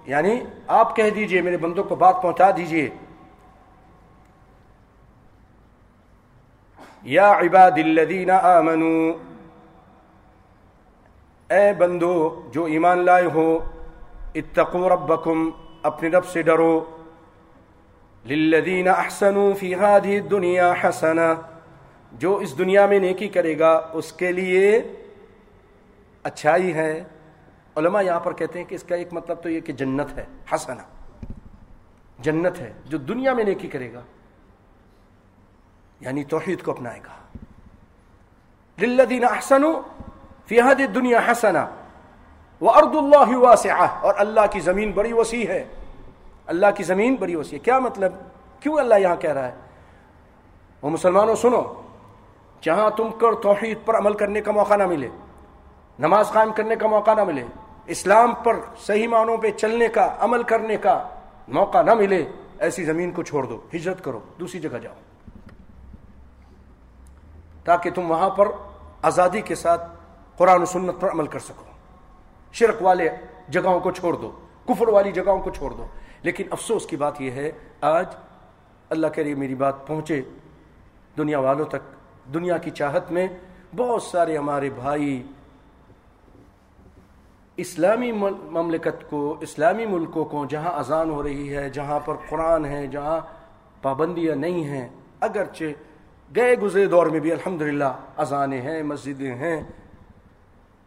یعنی آپ کہہ دیجیے میرے بندوں کو بات پہنچا دیجیے یا عباد الذین آمنوا اے بندو، جو ایمان لائے ہو اتقوا ربکم، اپنے رب سے ڈرو. للذین احسنوا فی هذه الدنیا حسنا، جو اس دنیا میں نیکی کرے گا، اس کے لیے اچھائی ہے. علماء یہاں پر کہتے ہیں کہ اس کا ایک مطلب تو یہ کہ جنت ہے، حسنا. جنت ہے، جو دنیا میں نیکی کرے گا. یعنی توحید کو اپنائے گا۔ للذین احسنوا فی هذه الدنیا حسنا وارض اللہ واسعہ۔ اور اللہ کی زمین بڑی وسیع ہے۔ اللہ کی زمین بڑی وسیع ہے۔ کیا مطلب؟ کیوں اللہ یہاں کہہ رہا ہے؟ وہ مسلمانوں، سنو۔ جہاں تم کر توحید پر عمل کرنے کا موقع نہ ملے، نماز قائم کرنے کا موقع نہ ملے، اسلام پر صحیح معنوں پہ چلنے کا، عمل کرنے کا موقع نہ ملے، ایسی زمین کو چھوڑ دو، ہجرت کرو، دوسری جگہ جاؤ۔ تاکہ تم وہاں پر آزادی کے ساتھ قرآن و سنت پر عمل کر سکو۔ شرک والے جگہوں کو چھوڑ دو، کفر والی جگہوں کو چھوڑ دو۔ لیکن افسوس کی بات یہ ہے، آج اللہ کے لیے میری بات پہنچے۔ دنیا والوں تک، دنیا کی چاہت میں بہت سارے ہمارے بھائی اسلامی مملکت کو، اسلامی ملکوں کو جہاں اذان ہو رہی ہے، جہاں پر قرآن ہے، جہاں پابندیاں نہیں ہیں، اگرچہ گئے گزرے دور میں بھی الحمدللہ، اذانیں ہیں، مسجدیں ہیں،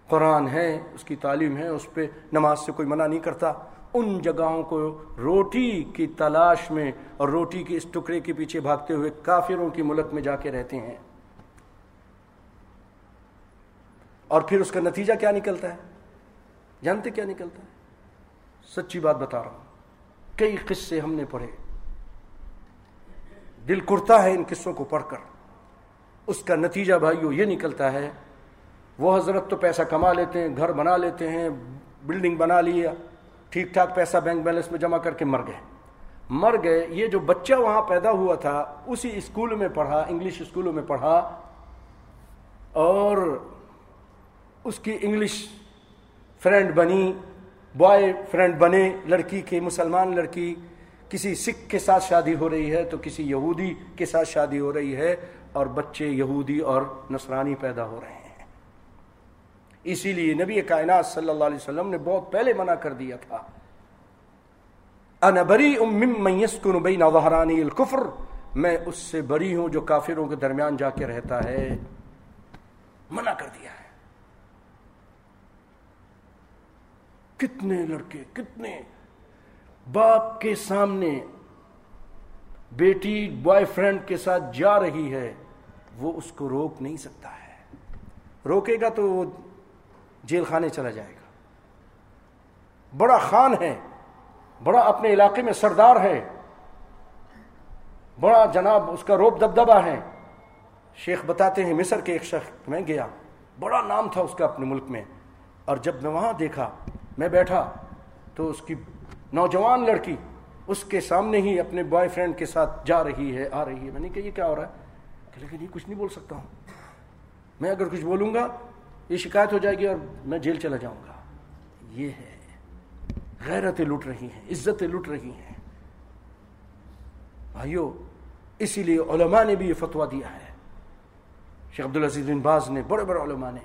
قرآن ہے، اس کی تعلیم ہے، اس پہ نماز سے کوئی منع نہیں کرتا۔ ان جگہوں کو روٹی کی تلاش میں اور روٹی کے اس ٹکڑے کے پیچھے بھاگتے ہوئے کافروں کی ملک میں جا کے رہتے ہیں۔ اور پھر اس کا نتیجہ کیا نکلتا ہے؟ جانتے کیا نکلتا ہے؟ سچی بات بتا رہا ہوں۔ کئی قصے ہم نے پڑھے۔ دل کرتا ہے ان قصوں کو پڑھ کر۔ اس کا نتیجہ بھائیو یہ نکلتا ہے، وہ حضرت تو پیسہ کما لیتے ہیں، گھر بنا لیتے ہیں، بلڈنگ بنا لیا ٹھیک ٹھاک پیسہ بینک بیلنس میں جمع کر کے مر گئے۔ مر گئے، یہ جو بچہ وہاں پیدا ہوا تھا، اسی اسکول میں پڑھا، انگلش اسکولوں میں پڑھا، اور اس کی انگلش فرینڈ بنی، بوائے فرینڈ بنے، لڑکی کے مسلمان لڑکی، کسی سکھ کے ساتھ شادی ہو رہی ہے تو کسی یہودی کے ساتھ شادی ہو رہی ہے اور بچے یہودی اور نصرانی پیدا ہو رہے ہیں۔ اسی لیے نبی کائنات صلی اللہ علیہ وسلم نے بہت پہلے منع کر دیا تھا۔ بری بین ظہرانی الکفر، میں اس سے بری ہوں جو کافروں کے درمیان جا کے رہتا ہے۔ منع کر دیا ہے۔ کتنے لڑکے، کتنے۔ باپ کے سامنے بیٹی بوائے فرینڈ کے ساتھ جا رہی ہے۔ وہ اس کو روک نہیں سکتا ہے۔ روکے گا تو وہ جیل خانے چلا جائے گا۔ بڑا خان ہے، بڑا اپنے علاقے میں سردار ہے۔ بڑا جناب، اس کا روپ دبدبا ہے۔ شیخ بتاتے ہیں، مصر کے ایک شخص، میں گیا۔ بڑا نام تھا اس کا اپنے ملک میں۔ اور جب میں وہاں دیکھا، میں بیٹھا تو اس کی نوجوان لڑکی اس کے سامنے ہی اپنے بوائے فرینڈ کے ساتھ جا رہی ہے، آ رہی ہے۔ میں نے کہا، یہ کیا ہو رہا ہے؟ کہ لیکن یہ کچھ نہیں بول سکتا ہوں۔ میں اگر کچھ بولوں گا، یہ شکایت ہو جائے گی اور میں جیل چلا جاؤں گا۔ یہ ہے۔ غیرتیں لٹ رہی ہیں، عزتیں لٹ رہی ہیں۔ بھائیو، اسی لیے علماء نے بھی یہ فتوا دیا ہے۔ شیخ عبدالعزیز بن باز نے، بڑے بڑے علماء نے۔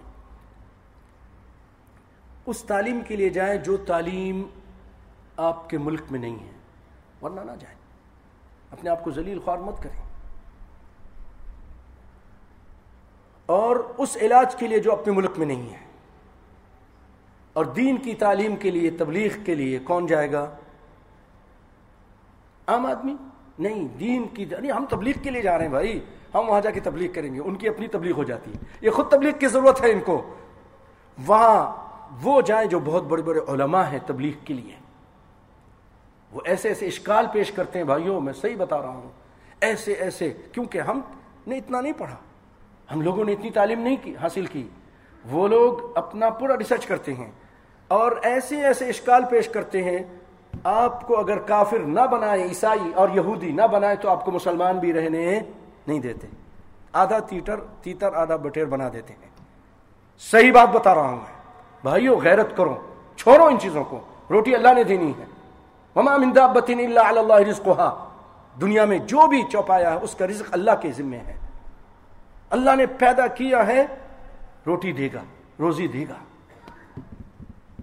اس تعلیم کے لیے جائیں جو تعلیم آپ کے ملک میں نہیں ہے۔ ورنہ نہ جائیں۔ اپنے آپ کو ذلیل خوار مت کریں۔ اور اس علاج کے لیے جو اپنے ملک میں نہیں ہے۔ اور دین کی تعلیم کے لیے، تبلیغ کے لیے کون جائے گا؟ عام آدمی؟ نہیں، دین کی نہیں، ہم تبلیغ کے لیے جا رہے ہیں بھائی۔ ہم وہاں جا کے تبلیغ کریں گے۔ ان کی اپنی تبلیغ ہو جاتی ہے۔ یہ خود تبلیغ کی ضرورت ہے ان کو۔ وہاں وہ جائیں جو بہت بڑے بڑے علماء ہیں تبلیغ کے لیے۔ وہ ایسے ایسے اشکال پیش کرتے ہیں، بھائیوں، میں صحیح بتا رہا ہوں۔ ایسے ایسے، کیونکہ ہم نے اتنا نہیں پڑھا۔ ہم لوگوں نے اتنی تعلیم نہیں کی، حاصل کی۔ وہ لوگ اپنا پورا ریسرچ کرتے ہیں اور ایسے ایسے اشکال پیش کرتے ہیں، آپ کو اگر کافر نہ بنائے، عیسائی اور یہودی نہ بنائے تو آپ کو مسلمان بھی رہنے نہیں دیتے۔ آدھا تیٹر، تیتر، آدھا بٹیر بنا دیتے ہیں۔ صحیح بات بتا رہا ہوں میں۔ بھائیو، غیرت کرو، چھوڑو ان چیزوں کو۔ روٹی اللہ نے دینی ہے۔ وما من دابت الا علی اللہ رزقها۔ دنیا میں جو بھی چوپایا ہے، اس کا رزق اللہ کے ذمے ہے۔ اللہ نے پیدا کیا ہے، روٹی دے گا، روزی دے گا۔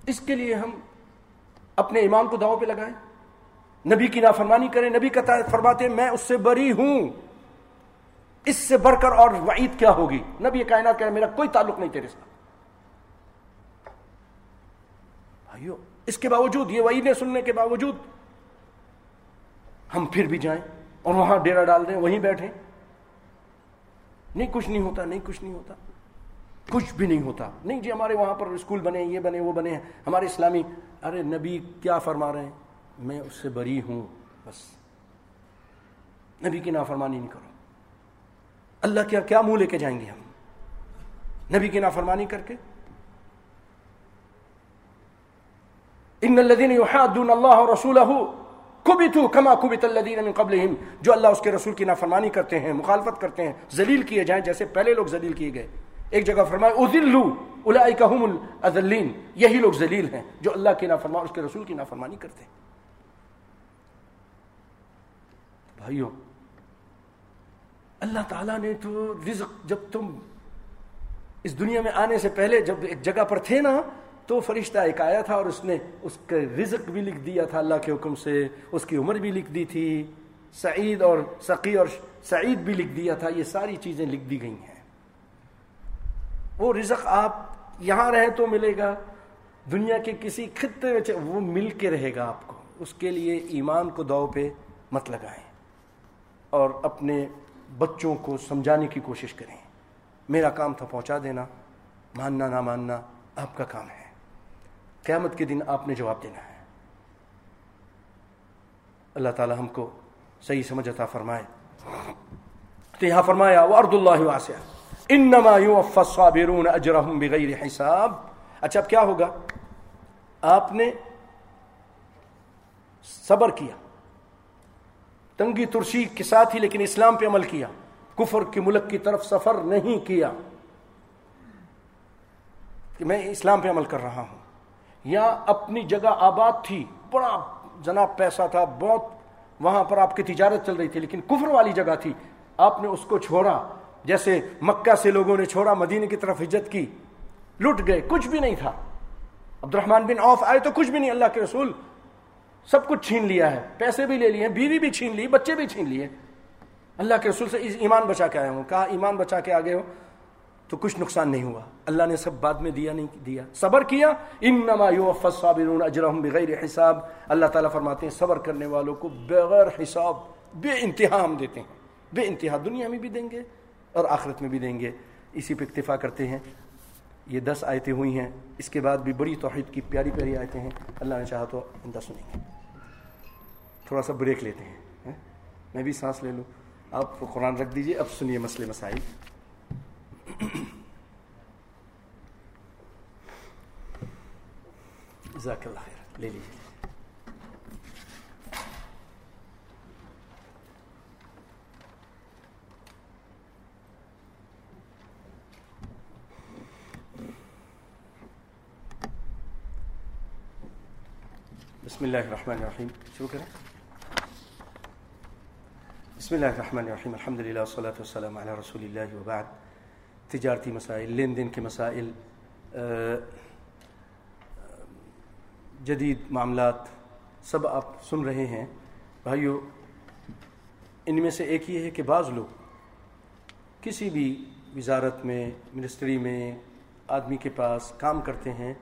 اس کے لیے ہم اپنے ایمان کو داؤں پہ لگائیں۔ نبی کی نافرمانی کریں، نبی کا فرماتے ہیں، میں اس سے بری ہوں۔ اس سے بڑھ کر اور وعید کیا ہوگی؟ نبی کائنات کہ میرا کوئی تعلق نہیں تیرے ساتھ۔ بھائیو، اس کے باوجود، یہ وعیدیں سننے کے باوجود ہم پھر بھی جائیں اور وہاں ڈیرا ڈال دیں، وہیں بیٹھیں۔ نہیں، کچھ نہیں ہوتا، نہیں، کچھ نہیں ہوتا۔ کچھ بھی نہیں ہوتا۔ نہیں جی ہمارے وہاں پر اسکول بنے، یہ بنے، وہ بنے ہیں۔ ہمارے اسلامی، ارے نبی کیا فرما رہے ہیں؟ میں اس سے بری ہوں، بس۔ نبی کی نافرمانی نہیں کرو۔ اللہ کیا کیا منہ لے کے جائیں گے ہم؟ نبی کی نافرمانی کر کے۔ ان الذين يحادون الله ورسوله کبتو کما کبت الذین من قبلہم، جو اللہ اس کے رسول کی نافرمانی کرتے ہیں، مخالفت کرتے ہیں، ذلیل کیے جائیں جیسے پہلے لوگ ذلیل کیے گئے۔ ایک جگہ فرمائے، اذلوا اولئک هم الاذلین، یہی لوگ ذلیل ہیں جو اللہ کی نافرمانی اس کے رسول کی نافرمانی کرتے ہیں۔ بھائیو، اللہ تعالیٰ نے تو رزق جب تم اس دنیا میں آنے سے پہلے جب ایک جگہ پر تھے نا تو فرشتہ ایک آیا تھا اور اس نے اس کا رزق بھی لکھ دیا تھا اللہ کے حکم سے، اس کی عمر بھی لکھ دی تھی، سعید اور سقی اور سعید بھی لکھ دیا تھا، یہ ساری چیزیں لکھ دی گئی ہیں۔ وہ رزق آپ یہاں رہیں تو ملے گا، دنیا کے کسی خطے میں وہ مل کے رہے گا آپ کو۔ اس کے لیے ایمان کو دو پہ مت لگائیں۔ اور اپنے بچوں کو سمجھانے کی کوشش کریں۔ میرا کام تھا پہنچا دینا، ماننا نہ ماننا، آپ کا کام ہے۔ قیامت کے دن آپ نے جواب دینا ہے۔ اللہ تعالی ہم کو صحیح سمجھ عطا فرمائے۔ تو یہاں فرمایا وارد اللہ واسع انما يوفى الصابرون اجرهم بغیر حساب۔ اچھا اب کیا ہوگا؟ آپ نے صبر کیا۔ تنگی ترشی کے ساتھ ہی، لیکن اسلام پہ عمل کیا۔ کفر کے ملک کی طرف سفر نہیں کیا۔ کہ میں اسلام پہ عمل کر رہا ہوں۔ یا اپنی جگہ آباد تھی، بڑا جناب پیسہ تھا، بہت وہاں پر آپ کی تجارت چل رہی تھی، لیکن کفر والی جگہ تھی۔ آپ نے اس کو چھوڑا، جیسے مکہ سے لوگوں نے چھوڑا مدینے کی طرف ہجت کی لٹ گئے، کچھ بھی نہیں تھا۔ عبد الرحمان بن عوف آئے تو کچھ بھی نہیں، اللہ کے رسول سب کچھ چھین لیا ہے۔ پیسے بھی لے لیے، بیوی بھی چھین لی، بچے بھی چھین لیے۔ اللہ کے رسول سے ایمان بچا کے آئے ہوں۔ کہا، ایمان بچا کے آگے ہو۔ تو کچھ نقصان نہیں ہوا۔ اللہ نے سب بعد میں دیا نہیں، دیا۔ صبر کیا۔ انما الصابرون اجرهم بغیر حساب۔ اللہ تعالیٰ فرماتے ہیں، صبر کرنے والوں کو بغیر حساب بے انتہا ہم دیتے ہیں۔ بے انتہا دنیا میں بھی دیں گے اور آخرت میں بھی دیں گے۔ اسی پہ اکتفا کرتے ہیں۔ یہ دس آیتیں ہوئی ہیں۔ اس کے بعد بھی بڑی توحید کی پیاری پیاری آیتیں ہیں۔ اللہ نے چاہا تو اندہ سنیں گے۔ تھوڑا سا بریک لیتے ہیں۔ ہاں؟ میں بھی سانس لے لوں۔ آپ قرآن رکھ دیجیے۔ اب سنیے مسئلے مسائل۔ جزاك الله خير ليلي. بسم الله الرحمن الرحيم. شو بسم الله الرحمن الرحيم. الحمد لله والصلاة والسلام على رسول الله وبعد. تجارتی مسائل، لین دین کے مسائل جدید معاملات، سب آپ سن رہے ہیں۔ بھائیو، ان میں سے ایک یہ ہے کہ بعض لوگ کسی بھی وزارت میں، منسٹری میں آدمی کے پاس کام کرتے ہیں،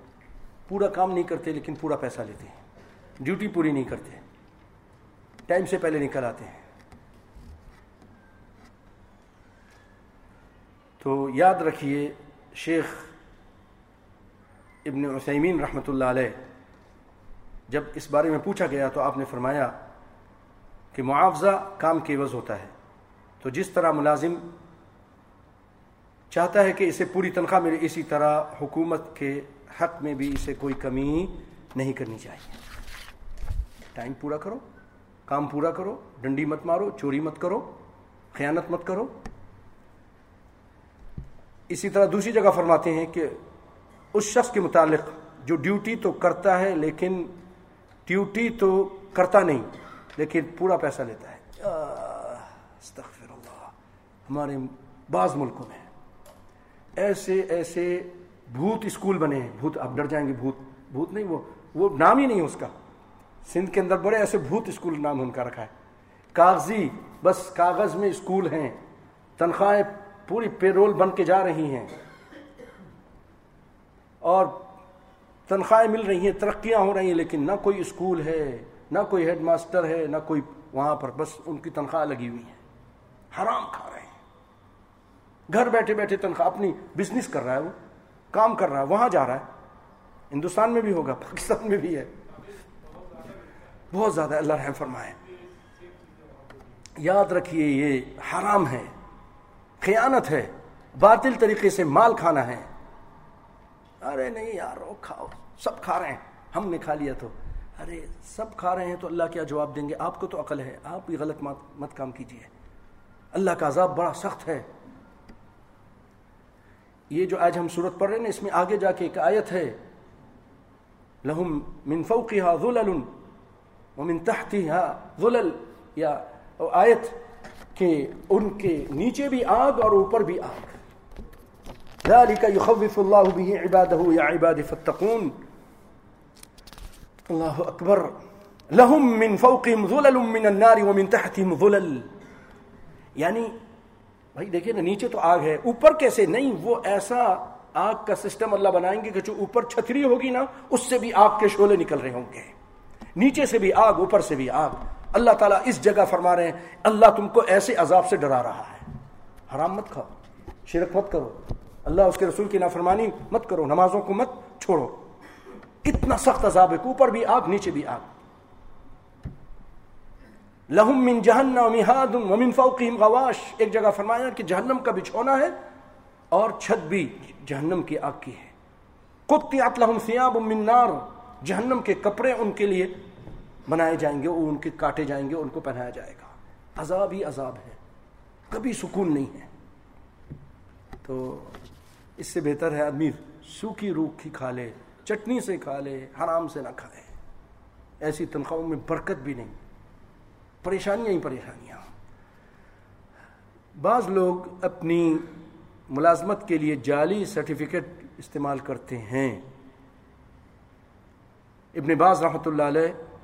پورا کام نہیں کرتے لیکن پورا پیسہ لیتے ہیں، ڈیوٹی پوری نہیں کرتے، ٹائم سے پہلے نکل آتے ہیں۔ تو یاد رکھیے شیخ ابن عثیمین رحمۃ اللہ علیہ، جب اس بارے میں پوچھا گیا تو آپ نے فرمایا کہ معاوضہ کام کے عوض ہوتا ہے۔ تو جس طرح ملازم چاہتا ہے کہ اسے پوری تنخواہ ملے، اسی طرح حکومت کے حق میں بھی اسے کوئی کمی نہیں کرنی چاہیے۔ ٹائم پورا کرو، کام پورا کرو، ڈنڈی مت مارو، چوری مت کرو، خیانت مت کرو۔ اسی طرح دوسری جگہ فرماتے ہیں کہ اس شخص کے متعلق جو ڈیوٹی تو کرتا ہے لیکن ڈیوٹی تو کرتا نہیں، لیکن پورا پیسہ لیتا ہے۔ استغفر اللہ ہمارے بعض ملکوں میں ایسے ایسے بھوت اسکول بنے ہیں۔ بھوت اب ڈر جائیں گے، بھوت بھوت نہیں، وہ وہ نام ہی نہیں اس کا۔ سندھ کے اندر بڑے ایسے بھوت اسکول نام ان کا رکھا ہے۔ کاغذی، بس کاغذ میں اسکول ہیں تنخواہیں پوری پیرول بن کے جا رہی ہیں اور تنخواہیں مل رہی ہیں، ترقیاں ہو رہی ہیں، لیکن نہ کوئی اسکول ہے، نہ کوئی ہیڈ ماسٹر ہے، نہ کوئی وہاں پر، بس ان کی تنخواہ لگی ہوئی ہے حرام کھا رہے ہیں۔ گھر بیٹھے بیٹھے تنخواہ، اپنی بزنس کر رہا ہے وہ، کام کر رہا ہے، وہاں جا رہا ہے۔ ہندوستان میں بھی ہوگا، پاکستان میں بھی ہے۔ بہت زیادہ اللہ رحم فرمائے۔ یاد رکھیے یہ حرام ہے۔ خیانت ہے، باطل طریقے سے مال کھانا ہے۔ ارے نہیں یار وہ کھاؤ، سب کھا رہے ہیں۔ ہم نے کھا لیا تو۔ ارے سب کھا رہے ہیں تو اللہ کیا جواب دیں گے؟ آپ کو تو عقل ہے، آپ بھی غلط مت کام کیجیے اللہ کا عذاب بڑا سخت ہے۔ یہ جو آج ہم صورت پڑھ رہے ہیں اس میں آگے جا کے ایک آیت ہے۔ لہم من فوقها ظلل ومن تحتها ظلل، یا آیت کہ ان کے نیچے بھی آگ اور اوپر بھی آگ ذلك يخوف الله به عباده يا عباد فاتقون۔ اللہ اکبر۔ لهم من فوقهم ظلل من النار ومن تحتهم ظلل۔ یعنی بھائی دیکھیں نا، نیچے تو آگ ہے، اوپر کیسے؟ نہیں، وہ ایسا آگ کا سسٹم اللہ بنائیں گے کہ جو اوپر چھتری ہوگی نا، اس سے بھی آگ کے شعلے نکل رہے ہوں گے۔ نیچے سے بھی آگ، اوپر سے بھی آگ۔ اللہ تعالیٰ اس جگہ فرما رہے ہیں، اللہ تم کو ایسے عذاب سے ڈرا رہا ہے۔ حرام مت کھاؤ، شرک مت کرو۔ اللہ اس کے رسول کی نافرمانی مت کرو، نمازوں کو مت چھوڑو۔ اتنا سخت عذاب ہے، اوپر بھی آگ، نیچے بھی آگ۔ لہم من جہنم ومن فوقہم غواش۔ ایک جگہ فرمایا کہ جہنم کا بچھونا ہے اور چھت بھی جہنم کی آگ کی ہے۔ قطعت لہم ثیاب من نار۔ جہنم کے کپڑے ان کے لیے بنائے جائیں گے وہ ان کے کاٹے جائیں گے ان کو پہنایا جائے گا۔ عذاب ہی عذاب ہے۔ کبھی سکون نہیں ہے۔ تو اس سے بہتر ہے آدمی سوکھی روکھی کھا لے، چٹنی سے کھا لے، حرام سے نہ کھائے ایسی تنخواہوں میں برکت بھی نہیں۔ پریشانیاں ہی پریشانیاں۔ بعض لوگ اپنی ملازمت کے لیے جعلی سرٹیفکیٹ استعمال کرتے ہیں۔ ابن باز رحمۃ اللہ علیہ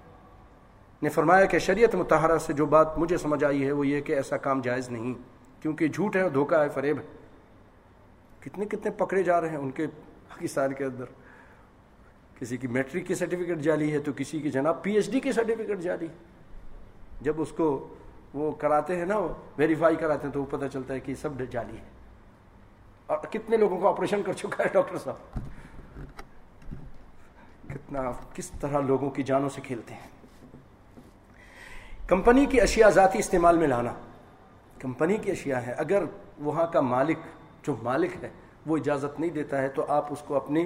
نے فرمایا کہ شریعت متحرہ سے جو بات مجھے سمجھ آئی ہے وہ یہ کہ ایسا کام جائز نہیں، کیونکہ جھوٹ ہے دھوکہ ہے، فریب ہے۔ کتنے کتنے پکڑے جا رہے ہیں ان کے پاکستان کے اندر۔ کسی کی میٹرک کی سرٹیفکیٹ جالی ہے تو کسی کی جناب پی ایچ ڈی کی سرٹیفکیٹ جالی جب اس کو وہ کراتے ہیں نا ویریفائی کراتے ہیں تو وہ پتہ چلتا ہے کہ سب جالی ہے۔ اور کتنے لوگوں کو آپریشن کر چکا ہے ڈاکٹر صاحب۔ کتنا، کس طرح لوگوں کی جانوں سے کھیلتے ہیں۔ کمپنی کی اشیاء ذاتی استعمال میں لانا۔ کمپنی کی اشیاء ہے اگر وہاں کا مالک، جو مالک ہے، وہ اجازت نہیں دیتا ہے، تو آپ اس کو اپنی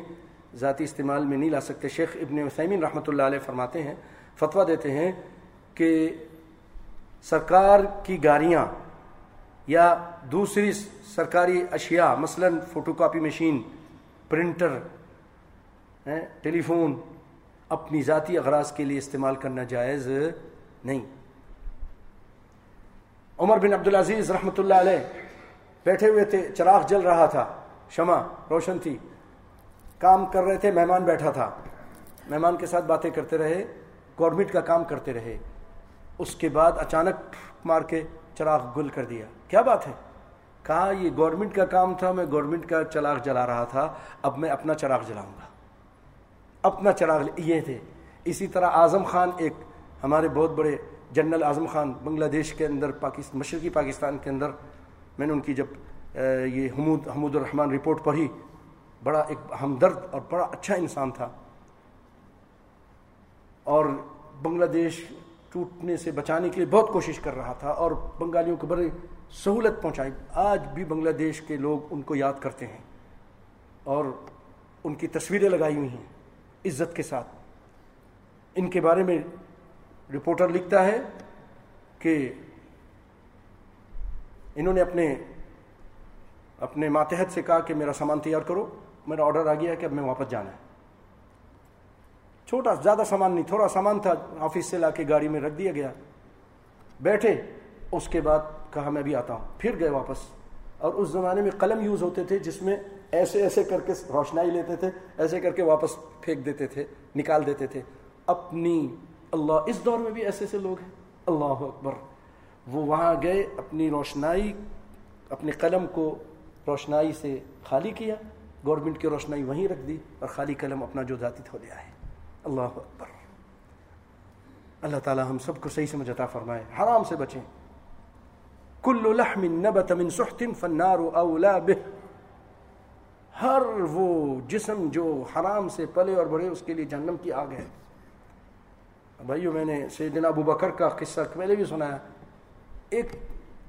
ذاتی استعمال میں نہیں لا سکتے۔ شیخ ابن وسیمین رحمۃ اللہ علیہ فرماتے ہیں، فتویٰ دیتے ہیں کہ سرکار کی گاڑیاں یا دوسری سرکاری اشیاء، مثلا photo copy machine, printer telephone, اپنی ذاتی اغراض کے لیے استعمال کرنا جائز نہیں۔ عمر بن عبدالعزیز رحمۃ اللہ علیہ بیٹھے ہوئے تھے، چراغ جل رہا تھا، شمع روشن تھی۔ کام کر رہے تھے، مہمان بیٹھا تھا۔ مہمان کے ساتھ باتیں کرتے رہے، گورنمنٹ کا کام کرتے رہے۔ اس کے بعد اچانک مار کے چراغ گل کر دیا۔ کیا بات ہے؟ کہا، یہ گورنمنٹ کا کام تھا، میں گورنمنٹ کا چراغ جلا رہا تھا، اب میں اپنا چراغ جلاؤں گا۔ اپنا چراغ، یہ تھے۔ اسی طرح اعظم خان ایک ہمارے بہت بڑے جنرل اعظم خان بنگلہ دیش کے اندر پاکستان مشرقی پاکستان کے اندر میں نے ان کی جب یہ حمود حمود الرحمان رپورٹ پڑھی، بڑا ایک ہمدرد اور بڑا اچھا انسان تھا۔ اور بنگلہ دیش ٹوٹنے سے بچانے کے لیے بہت کوشش کر رہا تھا اور بنگالیوں کو بڑی سہولت پہنچائی۔ آج بھی بنگلہ دیش کے لوگ ان کو یاد کرتے ہیں اور ان کی تصویریں لگائی ہوئی ہیں عزت کے ساتھ۔ ان کے بارے میں رپورٹر لکھتا ہے کہ انہوں نے اپنے اپنے ماتحت سے کہا کہ میرا سامان تیار کرو، میرا آرڈر آ گیا کہ اب میں واپس جانا ہے۔ چھوٹا، زیادہ سامان نہیں، تھوڑا سامان تھا، آفس سے لا کے گاڑی میں رکھ دیا گیا۔ بیٹھے، اس کے بعد کہا میں بھی آتا ہوں، پھر گئے واپس۔ اور اس زمانے میں قلم یوز ہوتے تھے، جس میں ایسے ایسے کر کے روشنائی لیتے تھے، ایسے کر کے واپس پھینک دیتے تھے، نکال دیتے تھے۔ اپنی اللہ، اس دور میں بھی ایسے ایسے لوگ ہیں۔ اللہ اکبر۔ وہ وہاں گئے، اپنی روشنائی اپنے قلم کو روشنائی سے خالی کیا۔ گورنمنٹ کی روشنائی وہیں رکھ دی اور خالی قلم اپنا جو ذاتی تھو لیا ہے اللہ اکبر۔ اللہ تعالی ہم سب کو صحیح سمجھ عطا فرمائے۔ حرام سے بچیں۔ کل لحم نبت من سحت فالنار اولا به ہر وہ جسم جو حرام سے پلے اور بڑے اس کے لیے جہنم کی آگ ہے۔ بھائیو، میں نے سیدنا ابو بکر کا قصہ پہلے بھی سنایا ایک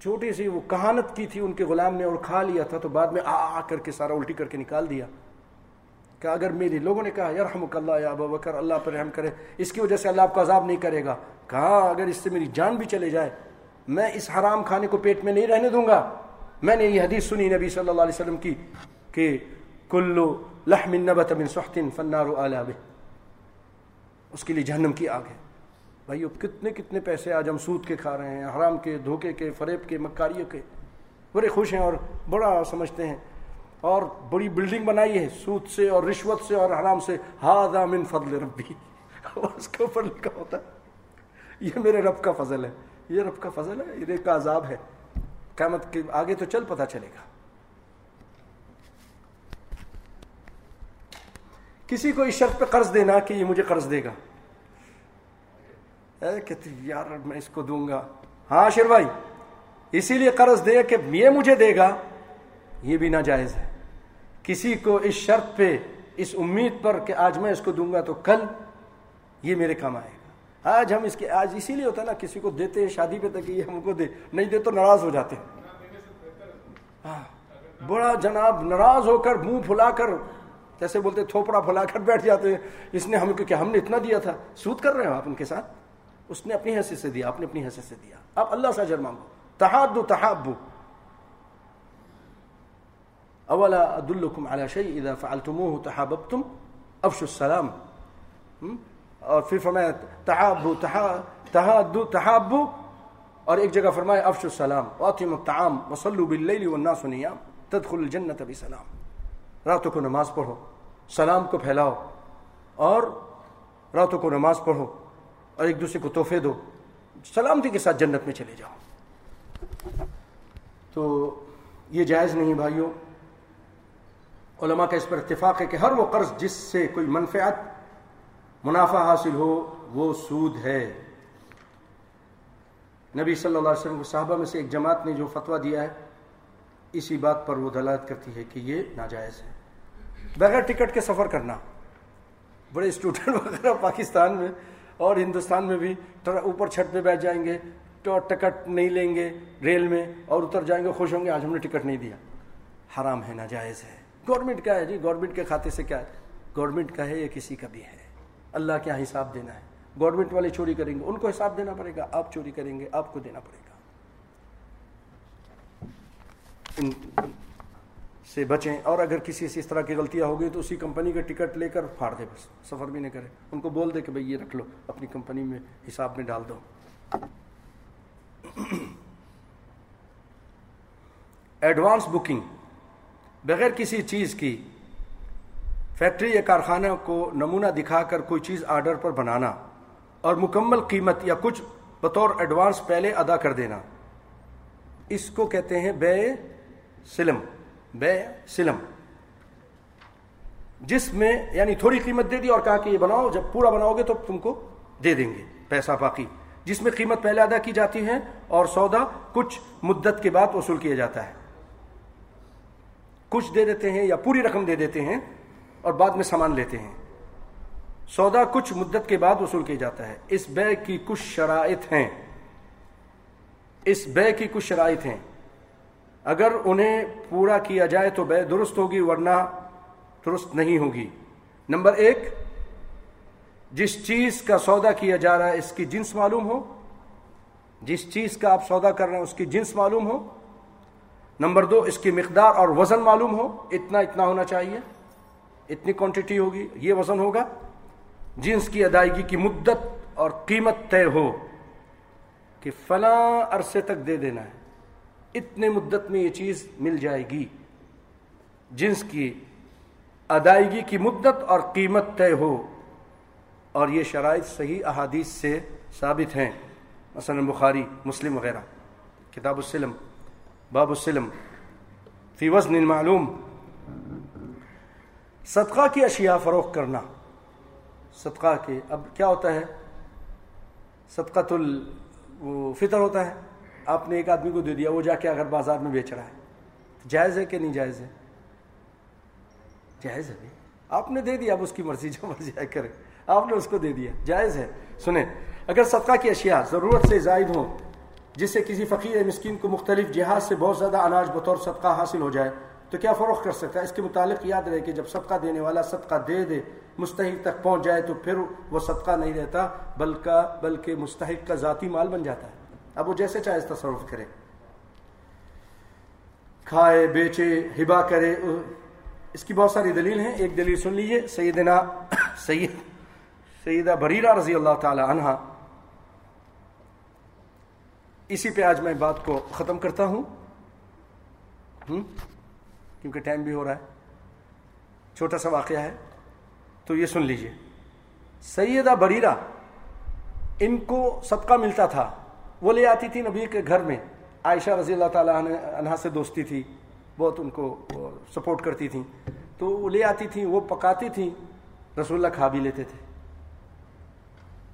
چھوٹی سی وہ کہانت کی تھی، ان کے غلام نے اور کھا لیا تھا تو بعد میں آ آ کر کے سارا الٹی کر کے نکال دیا۔ کہ اگر میری لوگوں نے کہا، یرحمک اللہ یا ابو بکر اللہ پر رحم کرے، اس کی وجہ سے اللہ آپ کو عذاب نہیں کرے گا۔ کہا، اگر اس سے میری جان بھی چلے جائے، میں اس حرام کھانے کو پیٹ میں نہیں رہنے دوں گا۔ میں نے یہ حدیث سنی نبی صلی اللہ علیہ وسلم کی کہ کلو لحم نبت من سحت فنار آلہ اس کے لیے جہنم کی آگ ہے۔ بھائی اب کتنے کتنے پیسے آج ہم سود کے کھا رہے ہیں، حرام کے، دھوکے کے، فریب کے، مکاریوں کے۔ بڑے خوش ہیں اور بڑا سمجھتے ہیں۔ اور بڑی بلڈنگ بنائی ہے سود سے اور رشوت سے اور حرام سے۔ ہاضا من فضل ربی۔ اس کے اوپر لکھا ہوتا ہے، یہ میرے رب کا فضل ہے۔ یہ رب کا فضل ہے، یہ کا عذاب ہے۔ قیامت کے آگے تو چل پتا چلے گا۔ کسی کو اس شرط پہ قرض دینا کہ یہ مجھے قرض دے گا۔ کہتے یار میں اس کو دوں گا۔ ہاں شیر بھائی، اسی لیے قرض دے کہ یہ مجھے دے گا۔ یہ بھی ناجائز ہے۔ کسی کو اس شرط پہ، اس امید پر کہ آج میں اس کو دوں گا تو کل یہ میرے کام آئے گا۔ آج ہم اس کے، آج اسی لیے ہوتا ہے نا، کسی کو دیتے ہیں، شادی پہ تک یہ ہم کو دے، نہیں دے تو ناراض ہو جاتے ہاں بڑا جناب ناراض ہو کر منہ پھلا کر، جیسے بولتے تھوپڑا پھلا کر بیٹھ جاتے ہیں۔ اس نے ہم کو کیا ہم نے اتنا دیا تھا۔ سود کر رہے ہو آپ ان کے ساتھ؟ اس نے اپنی حیثیت سے دیا آپ نے اپنی حیثیت سے دیا۔ آپ اللہ سے اجر مانگو۔ تحاد تحابو۔ اولا ادلکم على شيء اذا فعلتموه تحاببتم؟ افش السلام۔ اور پھر فرمایا، تحابو تحادو، تحابو۔ اور ایک جگہ فرمایا افش السلام۔ واطم الطعام وصلوا باللیل والناس نیام۔ تدخل الجنت بسلام۔ راتوں کو نماز پڑھو۔ سلام کو پھیلاؤ۔ اور راتوں کو نماز پڑھو۔ اور ایک دوسرے کو تحفے دو، سلامتی کے ساتھ جنت میں چلے جاؤ۔ تو یہ جائز نہیں بھائیوں علماء کا اس پر اتفاق ہے کہ ہر وہ قرض جس سے کوئی منفعت، منافع حاصل ہو، وہ سود ہے۔ نبی صلی اللہ علیہ وسلم کے صحابہ میں سے ایک جماعت نے جو فتویٰ دیا ہے، اسی بات پر وہ دلالت کرتی ہے کہ یہ ناجائز ہے۔ بغیر ٹکٹ کے سفر کرنا۔ بڑے اسٹوڈنٹ وغیرہ پاکستان میں اور ہندوستان میں بھی اوپر چھت پہ بیٹھ جائیں گے، تو ٹکٹ نہیں لیں گے ریل میں اور اتر جائیں گے، خوش ہوں گے، آج ہم نے ٹکٹ نہیں دیا۔ حرام ہے، ناجائز ہے۔ گورنمنٹ کا ہے جی گورنمنٹ کے کھاتے سے کیا ہے؟ گورنمنٹ کا ہے یا کسی کا بھی ہے۔ اللہ کیا حساب دینا ہے۔ گورنمنٹ والے چوری کریں گے، ان کو حساب دینا پڑے گا، آپ چوری کریں گے، آپ کو دینا پڑے گا۔ سے بچیں اور اگر کسی سے اس طرح کی غلطیاں ہوگی تو اسی کمپنی کا ٹکٹ لے کر پھاڑ دے بس، سفر بھی نہیں کرے ان کو بول دے کہ بھئی یہ رکھ لو، اپنی کمپنی میں حساب میں ڈال دو۔ ایڈوانس بکنگ، بغیر کسی چیز کی، فیکٹری یا کارخانہ کو نمونہ دکھا کر کوئی چیز آرڈر پر بنانا اور مکمل قیمت یا کچھ بطور ایڈوانس پہلے ادا کر دینا۔ اس کو کہتے ہیں بے سلم۔ بے سلم۔ جس میں یعنی تھوڑی قیمت دے دی اور کہا کہ یہ بناؤ، جب پورا بناؤ گے تو تم کو دے دیں گے، پیسہ باقی۔ جس میں قیمت پہلے ادا کی جاتی ہے اور سودا کچھ مدت کے بعد وصول کیا جاتا ہے۔ کچھ دے دیتے ہیں یا پوری رقم دے دیتے ہیں اور بعد میں سامان لیتے ہیں۔ سودا کچھ مدت کے بعد وصول کیا جاتا ہے۔ اس بے کی کچھ شرائط ہیں۔ اس بے کی کچھ شرائط ہیں۔ اگر انہیں پورا کیا جائے تو بے درست ہوگی ورنہ درست نہیں ہوگی۔ نمبر ایک، جس چیز کا سودا کیا جا رہا ہے اس کی جنس معلوم ہو۔ جس چیز کا آپ سودا کر رہے ہیں اس کی جنس معلوم ہو۔ نمبر دو، اس کی مقدار اور وزن معلوم ہو۔ اتنا اتنا ہونا چاہیے۔ اتنی کوانٹٹی ہوگی، یہ وزن ہوگا۔ جنس کی ادائیگی کی مدت اور قیمت طے ہو کہ فلاں عرصے تک دے دینا ہے۔ اتنے مدت میں یہ چیز مل جائے گی جنس کی ادائیگی کی مدت اور قیمت طے ہو اور یہ شرائط صحیح احادیث سے ثابت ہیں۔ مثلا بخاری، مسلم وغیرہ۔ کتاب السلم، باب السلم۔ فی وزن معلوم صدقہ کی اشیاء فروخت کرنا۔ صدقہ کے اب کیا ہوتا ہے؟ صدقۃ الفطر ہوتا ہے۔ آپ نے ایک آدمی کو دے دیا، وہ جا کے اگر بازار میں بیچ رہا ہے۔ جائز ہے کہ نہیں جائز ہے؟ جائز ہے بھائی آپ نے دے دیا اب اس کی مرضی جو مرضی آئے کرے آپ نے اس کو دے دیا۔ جائز ہے۔ سنیں، اگر صدقہ کی اشیاء ضرورت سے زائد ہوں، جس سے کسی فقیر مسکین کو مختلف جہاز سے بہت زیادہ اناج بطور صدقہ حاصل ہو جائے، تو کیا فروخت کر سکتا ہے؟ اس کے متعلق یاد رہے کہ جب صدقہ دینے والا صدقہ دے دے، مستحق تک پہنچ جائے، تو پھر وہ صدقہ نہیں رہتا، بلکہ بلکہ مستحق کا ذاتی مال بن جاتا ہے۔ اب وہ جیسے چاہے تصرف کرے۔ کھائے، بیچے، ہبا کرے اس کی بہت ساری دلیل ہیں۔ ایک دلیل سن لیجیے سیدنا، سید، سیدہ بریرہ رضی اللہ تعالی عنہ۔ اسی پہ آج میں بات کو ختم کرتا ہوں۔ کیونکہ ٹائم بھی ہو رہا ہے۔ چھوٹا سا واقعہ ہے۔ تو یہ سن لیجیے۔ سیدہ بریرہ، ان کو صدقہ ملتا تھا۔ وہ لے آتی تھی نبی کے گھر میں۔ عائشہ رضی اللہ تعالیٰ عنہ سے دوستی تھی۔ بہت ان کو سپورٹ کرتی تھیں۔ تو وہ لے آتی تھیں، وہ پکاتی تھیں۔ رسول اللہ کھا بھی لیتے تھے۔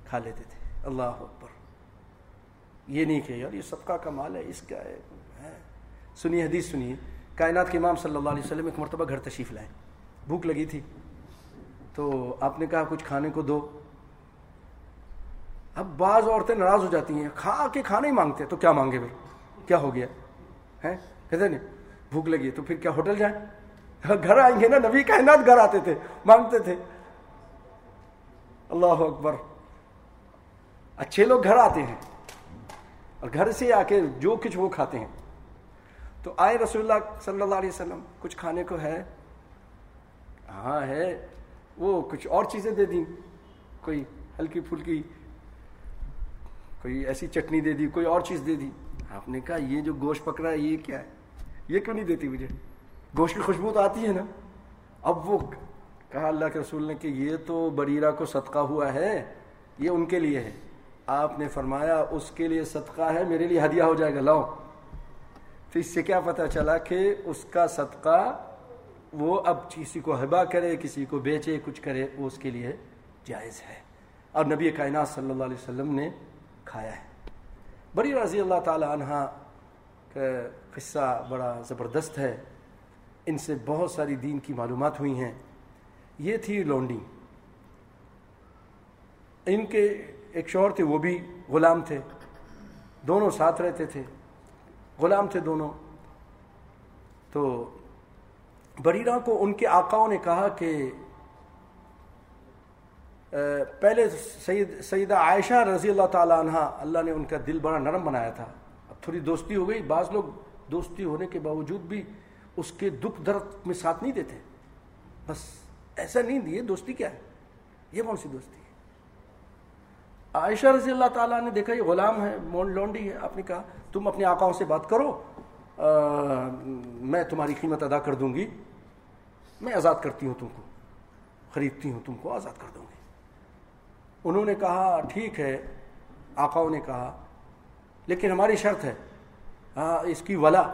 کھا لیتے تھے۔ اللہ اکبر۔ یہ نہیں کہ یار، یہ صدقہ کا مال ہے، اس کا ہے۔ سنیے، حدیث سنیے۔ کائنات کے امام صلی اللہ علیہ وسلم ایک مرتبہ گھر تشریف لائے۔ بھوک لگی تھی۔ تو آپ نے کہا، کچھ کھانے کو دو۔ اب بعض عورتیں ناراض ہو جاتی ہیں، کھا کے کھانا ہی مانگتے تو کیا مانگے پھر کیا ہو گیا؟ ہے کہتے نہیں، بھوک لگی تو پھر کیا ہوٹل جائیں؟ گھر آئیں گے نا، نبی کائنات گھر آتے تھے، مانگتے تھے۔ اللہ اکبر۔ اچھے لوگ گھر آتے ہیں اور گھر سے آ کے جو کچھ وہ کھاتے ہیں۔ تو آئے رسول اللہ صلی اللہ علیہ وسلم، کچھ کھانے کو ہے؟ ہاں ہے۔ وہ کچھ اور چیزیں دے دیں۔ کوئی ہلکی پھلکی کوئی ایسی چٹنی دے دی، کوئی اور چیز دے دی۔ آپ نے کہا، یہ جو گوشت پکڑا ہے، یہ کیا ہے؟ یہ کیوں نہیں دیتی مجھے؟ گوشت کی خوشبو تو آتی ہے نا۔ اب وہ کہا اللہ کے رسول نے کہ یہ تو بریرہ کو صدقہ ہوا ہے، یہ ان کے لیے ہے۔ آپ نے فرمایا، اس کے لیے صدقہ ہے، میرے لیے ہدیہ ہو جائے گا، لاؤ۔ تو اس سے کیا پتہ چلا کہ اس کا صدقہ وہ اب کسی کو حبا کرے، کسی کو بیچے، کچھ کرے، وہ اس کے لیے جائز ہے۔ اور نبی کائنات صلی اللہ علیہ وسلم نے کھایا ہے۔ بری رضی اللہ تعالی عنہ کا قصہ بڑا زبردست ہے۔ ان سے بہت ساری دین کی معلومات ہوئی ہیں۔ یہ تھی لونڈی۔ ان کے ایک شوہر تھے، وہ بھی غلام تھے۔ دونوں ساتھ رہتے تھے۔ غلام تھے دونوں۔ تو بریرہ کو ان کے آقاؤں نے کہا کہ پہلے سید، سیدہ عائشہ رضی اللہ تعالیٰ عنہ، اللہ نے ان کا دل بڑا نرم بنایا تھا۔ اب تھوڑی دوستی ہو گئی۔ بعض لوگ دوستی ہونے کے باوجود بھی اس کے دکھ درد میں ساتھ نہیں دیتے۔ بس ایسا نہیں دیے دوستی کیا ہے؟ یہ کون سی دوستی ہے؟ عائشہ رضی اللہ تعالیٰ نے دیکھا، یہ غلام ہے، مون لونڈی ہے۔ آپ نے کہا، تم اپنے آقاؤں سے بات کرو۔ میں تمہاری قیمت ادا کر دوں گی۔ میں آزاد کرتی ہوں تم کو، خریدتی ہوں تم کو، آزاد کر دوں گی۔ انہوں نے کہا، ٹھیک ہے. آقاؤں نے کہا، لیکن ہماری شرط ہے. ہاں اس کی ولا.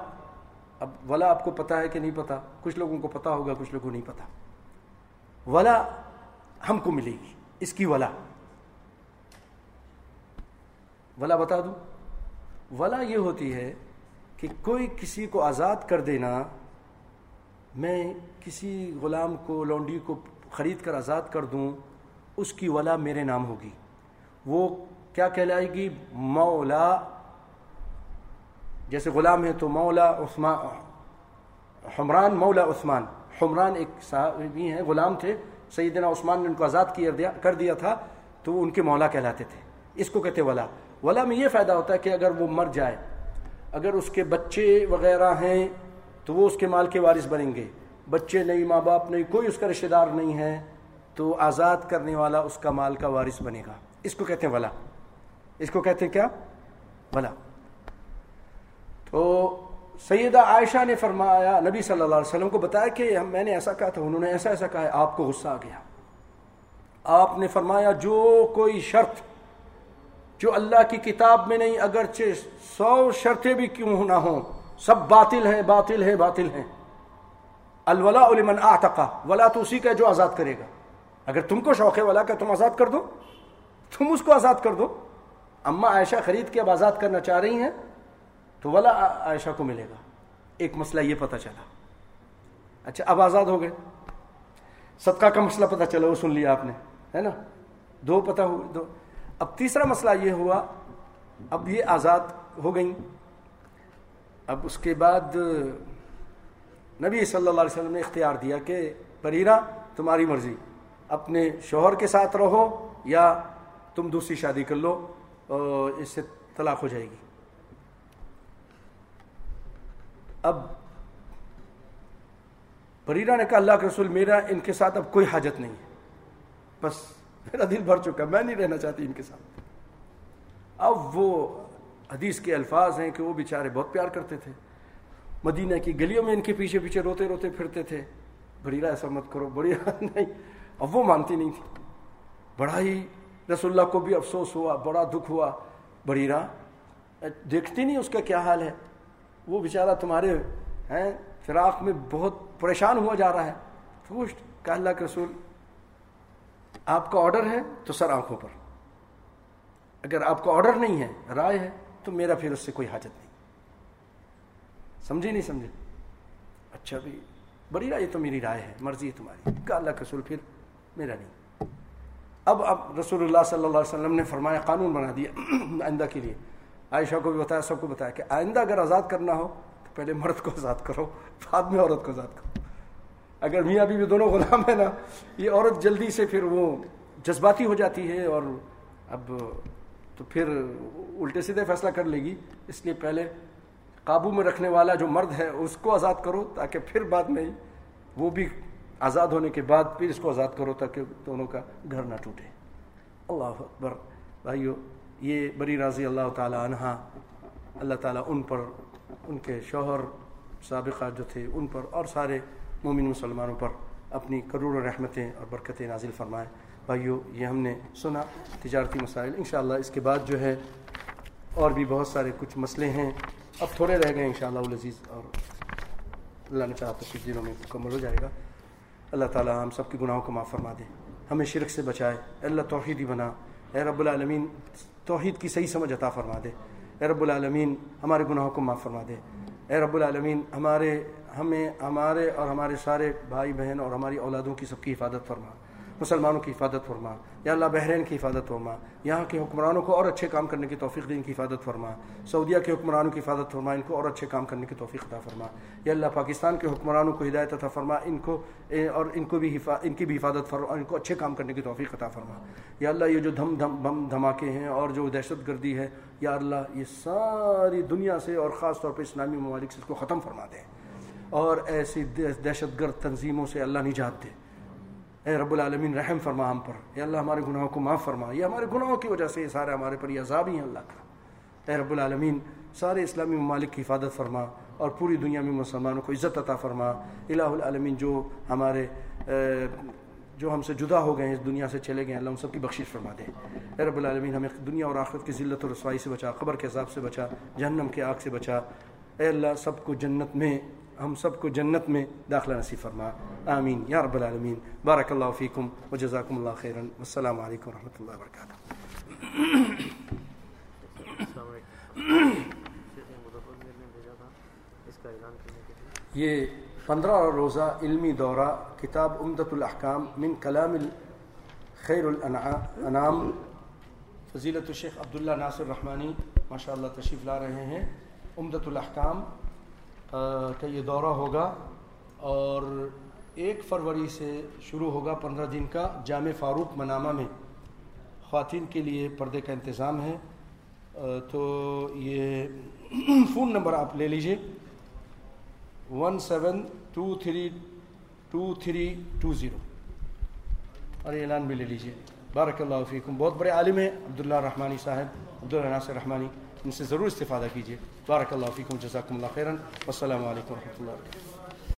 اب ولا آپ کو پتا ہے کہ نہیں پتا؟ کچھ لوگوں کو پتا ہوگا، کچھ لوگوں کو نہیں پتا۔ ولا ہم کو ملے گی، اس کی ولا۔ ولا بتا دوں؟ ولا یہ ہوتی ہے کہ کوئی کسی کو آزاد کر دینا، میں کسی غلام کو، لونڈی کو خرید کر آزاد کر دوں اس کی ولا میرے نام ہوگی۔ وہ کیا کہلائے گی مولا۔ جیسے غلام ہے تو مولا عثمان حمران، مولا عثمان۔ حمران ایک صحابی ہیں، غلام تھے۔ سیدنا عثمان نے ان کو آزاد کیا کر دیا تھا، تو وہ ان کے مولا کہلاتے تھے۔ اس کو کہتے ولا۔ ولا میں یہ فائدہ ہوتا ہے کہ اگر وہ مر جائے، اگر اس کے بچے وغیرہ ہیں، تو وہ اس کے مال کے وارث بنیں گے۔ بچے نہیں، ماں باپ نہیں، کوئی اس کا رشتہ دار نہیں ہے۔ تو آزاد کرنے والا اس کا مال کا وارث بنے گا۔ اس کو کہتے ہیں ولا۔ اس کو کہتے ہیں کیا؟ ولا۔ تو سیدہ عائشہ نے فرمایا، نبی صلی اللہ علیہ وسلم کو بتایا کہ میں نے ایسا کہا تھا، انہوں نے ایسا ایسا کہا ہے، آپ کو غصہ آ گیا۔ آپ نے فرمایا، جو کوئی شرط، جو اللہ کی کتاب میں نہیں، اگرچہ سو شرطیں بھی کیوں نہ ہوں، سب باطل ہیں باطل ہیں باطل ہیں۔ الولا لمن آتقا ولا تو اسی کا جو آزاد کرے گا۔ اگر تم کو شوق ہے ولا کا تم آزاد کر دو، تم اس کو آزاد کر دو۔ اما عائشہ خرید کے اب آزاد کرنا چاہ رہی ہیں، تو ولا عائشہ کو ملے گا۔ ایک مسئلہ یہ پتہ چلا۔ اچھا اب آزاد ہو گئے۔ صدقہ کا مسئلہ پتہ چلا، وہ سن لیا آپ نے، ہے نا؟ دو پتہ ہو، دو۔ اب تیسرا مسئلہ یہ ہوا، اب یہ آزاد ہو گئیں۔ اب اس کے بعد نبی صلی اللہ علیہ وسلم نے اختیار دیا کہ پریرا تمہاری مرضی۔ اپنے شوہر کے ساتھ رہو یا تم دوسری شادی کر لو اس سے طلاق ہو جائے گی۔ اب پریرا نے کہا، اللہ کے رسول، میرا ان کے ساتھ اب کوئی حاجت نہیں ہے۔ بس میرا دل بھر چکا، میں نہیں رہنا چاہتی ان کے ساتھ۔ اب وہ حدیث کے الفاظ ہیں کہ وہ بیچارے بہت پیار کرتے تھے۔ مدینہ کی گلیوں میں ان کے پیچھے پیچھے روتے روتے پھرتے تھے۔ بریرا ایسا مت کرو بڑی نہیں۔ اب وہ مانتی نہیں تھی۔ بڑا ہی رسول اللہ کو بھی افسوس ہوا، بڑا دکھ ہوا۔ بریرا دیکھتی نہیں اس کا کیا حال ہے؟ وہ بیچارہ تمہارے، ہیں، فراق میں بہت پریشان ہوا جا رہا ہے۔ پوچھ، کہ اللہ کے رسول، آپ کا آرڈر ہے تو سر آنکھوں پر۔ اگر آپ کا آرڈر نہیں ہے، رائے ہے، تو میرا پھر اس سے کوئی حاجت نہیں۔ سمجھے نہیں سمجھے اچھا بھی، بڑی رائے تو میری رائے ہے، مرضی ہے تمہاری۔ کہ اللہ کے رسول پھر میرا نہیں۔ اب اب رسول اللہ صلی اللہ علیہ وسلم نے فرمایا، قانون بنا دیا آئندہ کے لیے۔ عائشہ کو بھی بتایا، سب کو بتایا کہ آئندہ اگر آزاد کرنا ہو تو پہلے مرد کو آزاد کرو، بعد میں عورت کو آزاد کرو۔ اگر میاں بھی دونوں غلام ہے نا، یہ عورت جلدی سے پھر وہ جذباتی ہو جاتی ہے اور اب تو پھر الٹے سیدھے فیصلہ کر لے گی۔ اس لیے پہلے قابو میں رکھنے والا جو مرد ہے، اس کو آزاد کرو تاکہ پھر بعد میں وہ بھی آزاد ہونے کے بعد پھر اس کو آزاد کرو تاکہ دونوں کا گھر نہ ٹوٹے۔ اللہ اکبر۔ بھائیو، یہ بری راضی اللہ تعالیٰ عنہ اللہ تعالیٰ ان پر، ان کے شوہر سابقہ جو تھے، ان پر اور سارے مومن مسلمانوں پر اپنی کروڑ رحمتیں اور برکتیں نازل فرمائیں بھائیو، یہ ہم نے سنا تجارتی مسائل۔ انشاءاللہ اس کے بعد جو ہے اور بھی بہت سارے کچھ مسئلے ہیں۔ اب تھوڑے رہ گئے انشاءاللہ العزیز اور اللہ نے چاہا تو کچھ دنوں میں مکمل ہو جائے گا۔ اللہ تعالیٰ ہم سب کے گناہوں کو معاف فرما دے۔ ہمیں شرک سے بچائے۔ اللہ توحیدی بنا۔ اے رب العالمین، توحید کی صحیح سمجھ عطا فرما دے۔ اے رب العالمین، ہمارے گناہوں کو معاف فرما دے۔ اے رب العالمین، ہمارے، ہمیں، ہمارے اور ہمارے سارے بھائی بہن اور ہماری اولادوں کی سب کی حفاظت فرما۔ مسلمانوں کی حفاظت فرما، یا اللہ بحرین کی حفاظت فرما، یہاں کے حکمرانوں کو اور اچھے کام کرنے کی توفیق دین کی حفاظت فرما، سعودیہ کے حکمرانوں کی حفاظت فرما، ان کو اور اچھے کام کرنے کی توفیق عطا فرما، یا اللہ پاکستان کے حکمرانوں کو ہدایت عطا فرما، ان کو اور ان کو بھی ان کی بھی حفاظت فرما، ان کو اچھے کام کرنے کی توفیق عطا فرما۔ یا اللہ یہ جو دھم دھم، بم دھماکے ہیں اور جو دہشت گردی ہے، یا اللہ یہ ساری دنیا سے اور خاص طور پہ اسلامی ممالک سے اس کو ختم فرما دیں اور ایسی دہشت گرد تنظیموں سے اللہ نجات دے۔ اے رب العالمین، رحم فرما ہم پر۔ اے اللہ، ہمارے گناہوں کو معاف فرما۔ یہ ہمارے گناہوں کی وجہ سے یہ سارے ہمارے پر یہ عذاب ہی ہیں اللہ کا۔ اے رب العالمین، سارے اسلامی ممالک کی حفاظت فرما اور پوری دنیا میں مسلمانوں کو عزت عطا فرما۔ الہ العالمین، جو ہمارے جو ہم سے جدا ہو گئے ہیں، اس دنیا سے چلے گئے ہیں، اللہ ان سب کی بخشش فرما دے۔ اے رب العالمین، ہمیں دنیا اور آخرت کی ذلت و رسوائی سے بچا، قبر کے عذاب سے بچا، جہنم کے آگ سے بچا۔ اے اللہ، سب کو جنت میں ہم سب کو جنت میں داخلہ نصیب فرما۔ آمین۔ یا رب العالمین۔ بارک اللہ فیکم و جزاکم اللہ خیرن السلام علیکم و رحمۃ اللہ وبرکاتہ۔ یہ پندرہ روزہ علمی دورہ کتاب امدت الاحکام من کلام خیر الانعام۔ فضیلت الشیخ عبداللہ ناصر رحمانی ماشاء اللہ تشریف لا رہے ہیں۔ امدت الاحکام کا یہ دورہ ہوگا اور ایک فروری سے شروع ہوگا پندرہ دن کا جامع فاروق منامہ میں۔ خواتین کے لیے پردے کا انتظام ہے۔ تو یہ فون نمبر آپ لے لیجیے۔ One seven two three two three two zero. اور اعلان بھی لے لیجیے۔ بارک اللہ فیکم۔ بہت بڑے عالم ہیں عبداللہ رحمانی صاحب عبداللہ ناصر رحمانی۔ ان سے ضرور استفادہ کیجیے۔ بارک اللہ فیکم، جزاکم اللہ خیرن السلام علیکم و رحمۃ اللہ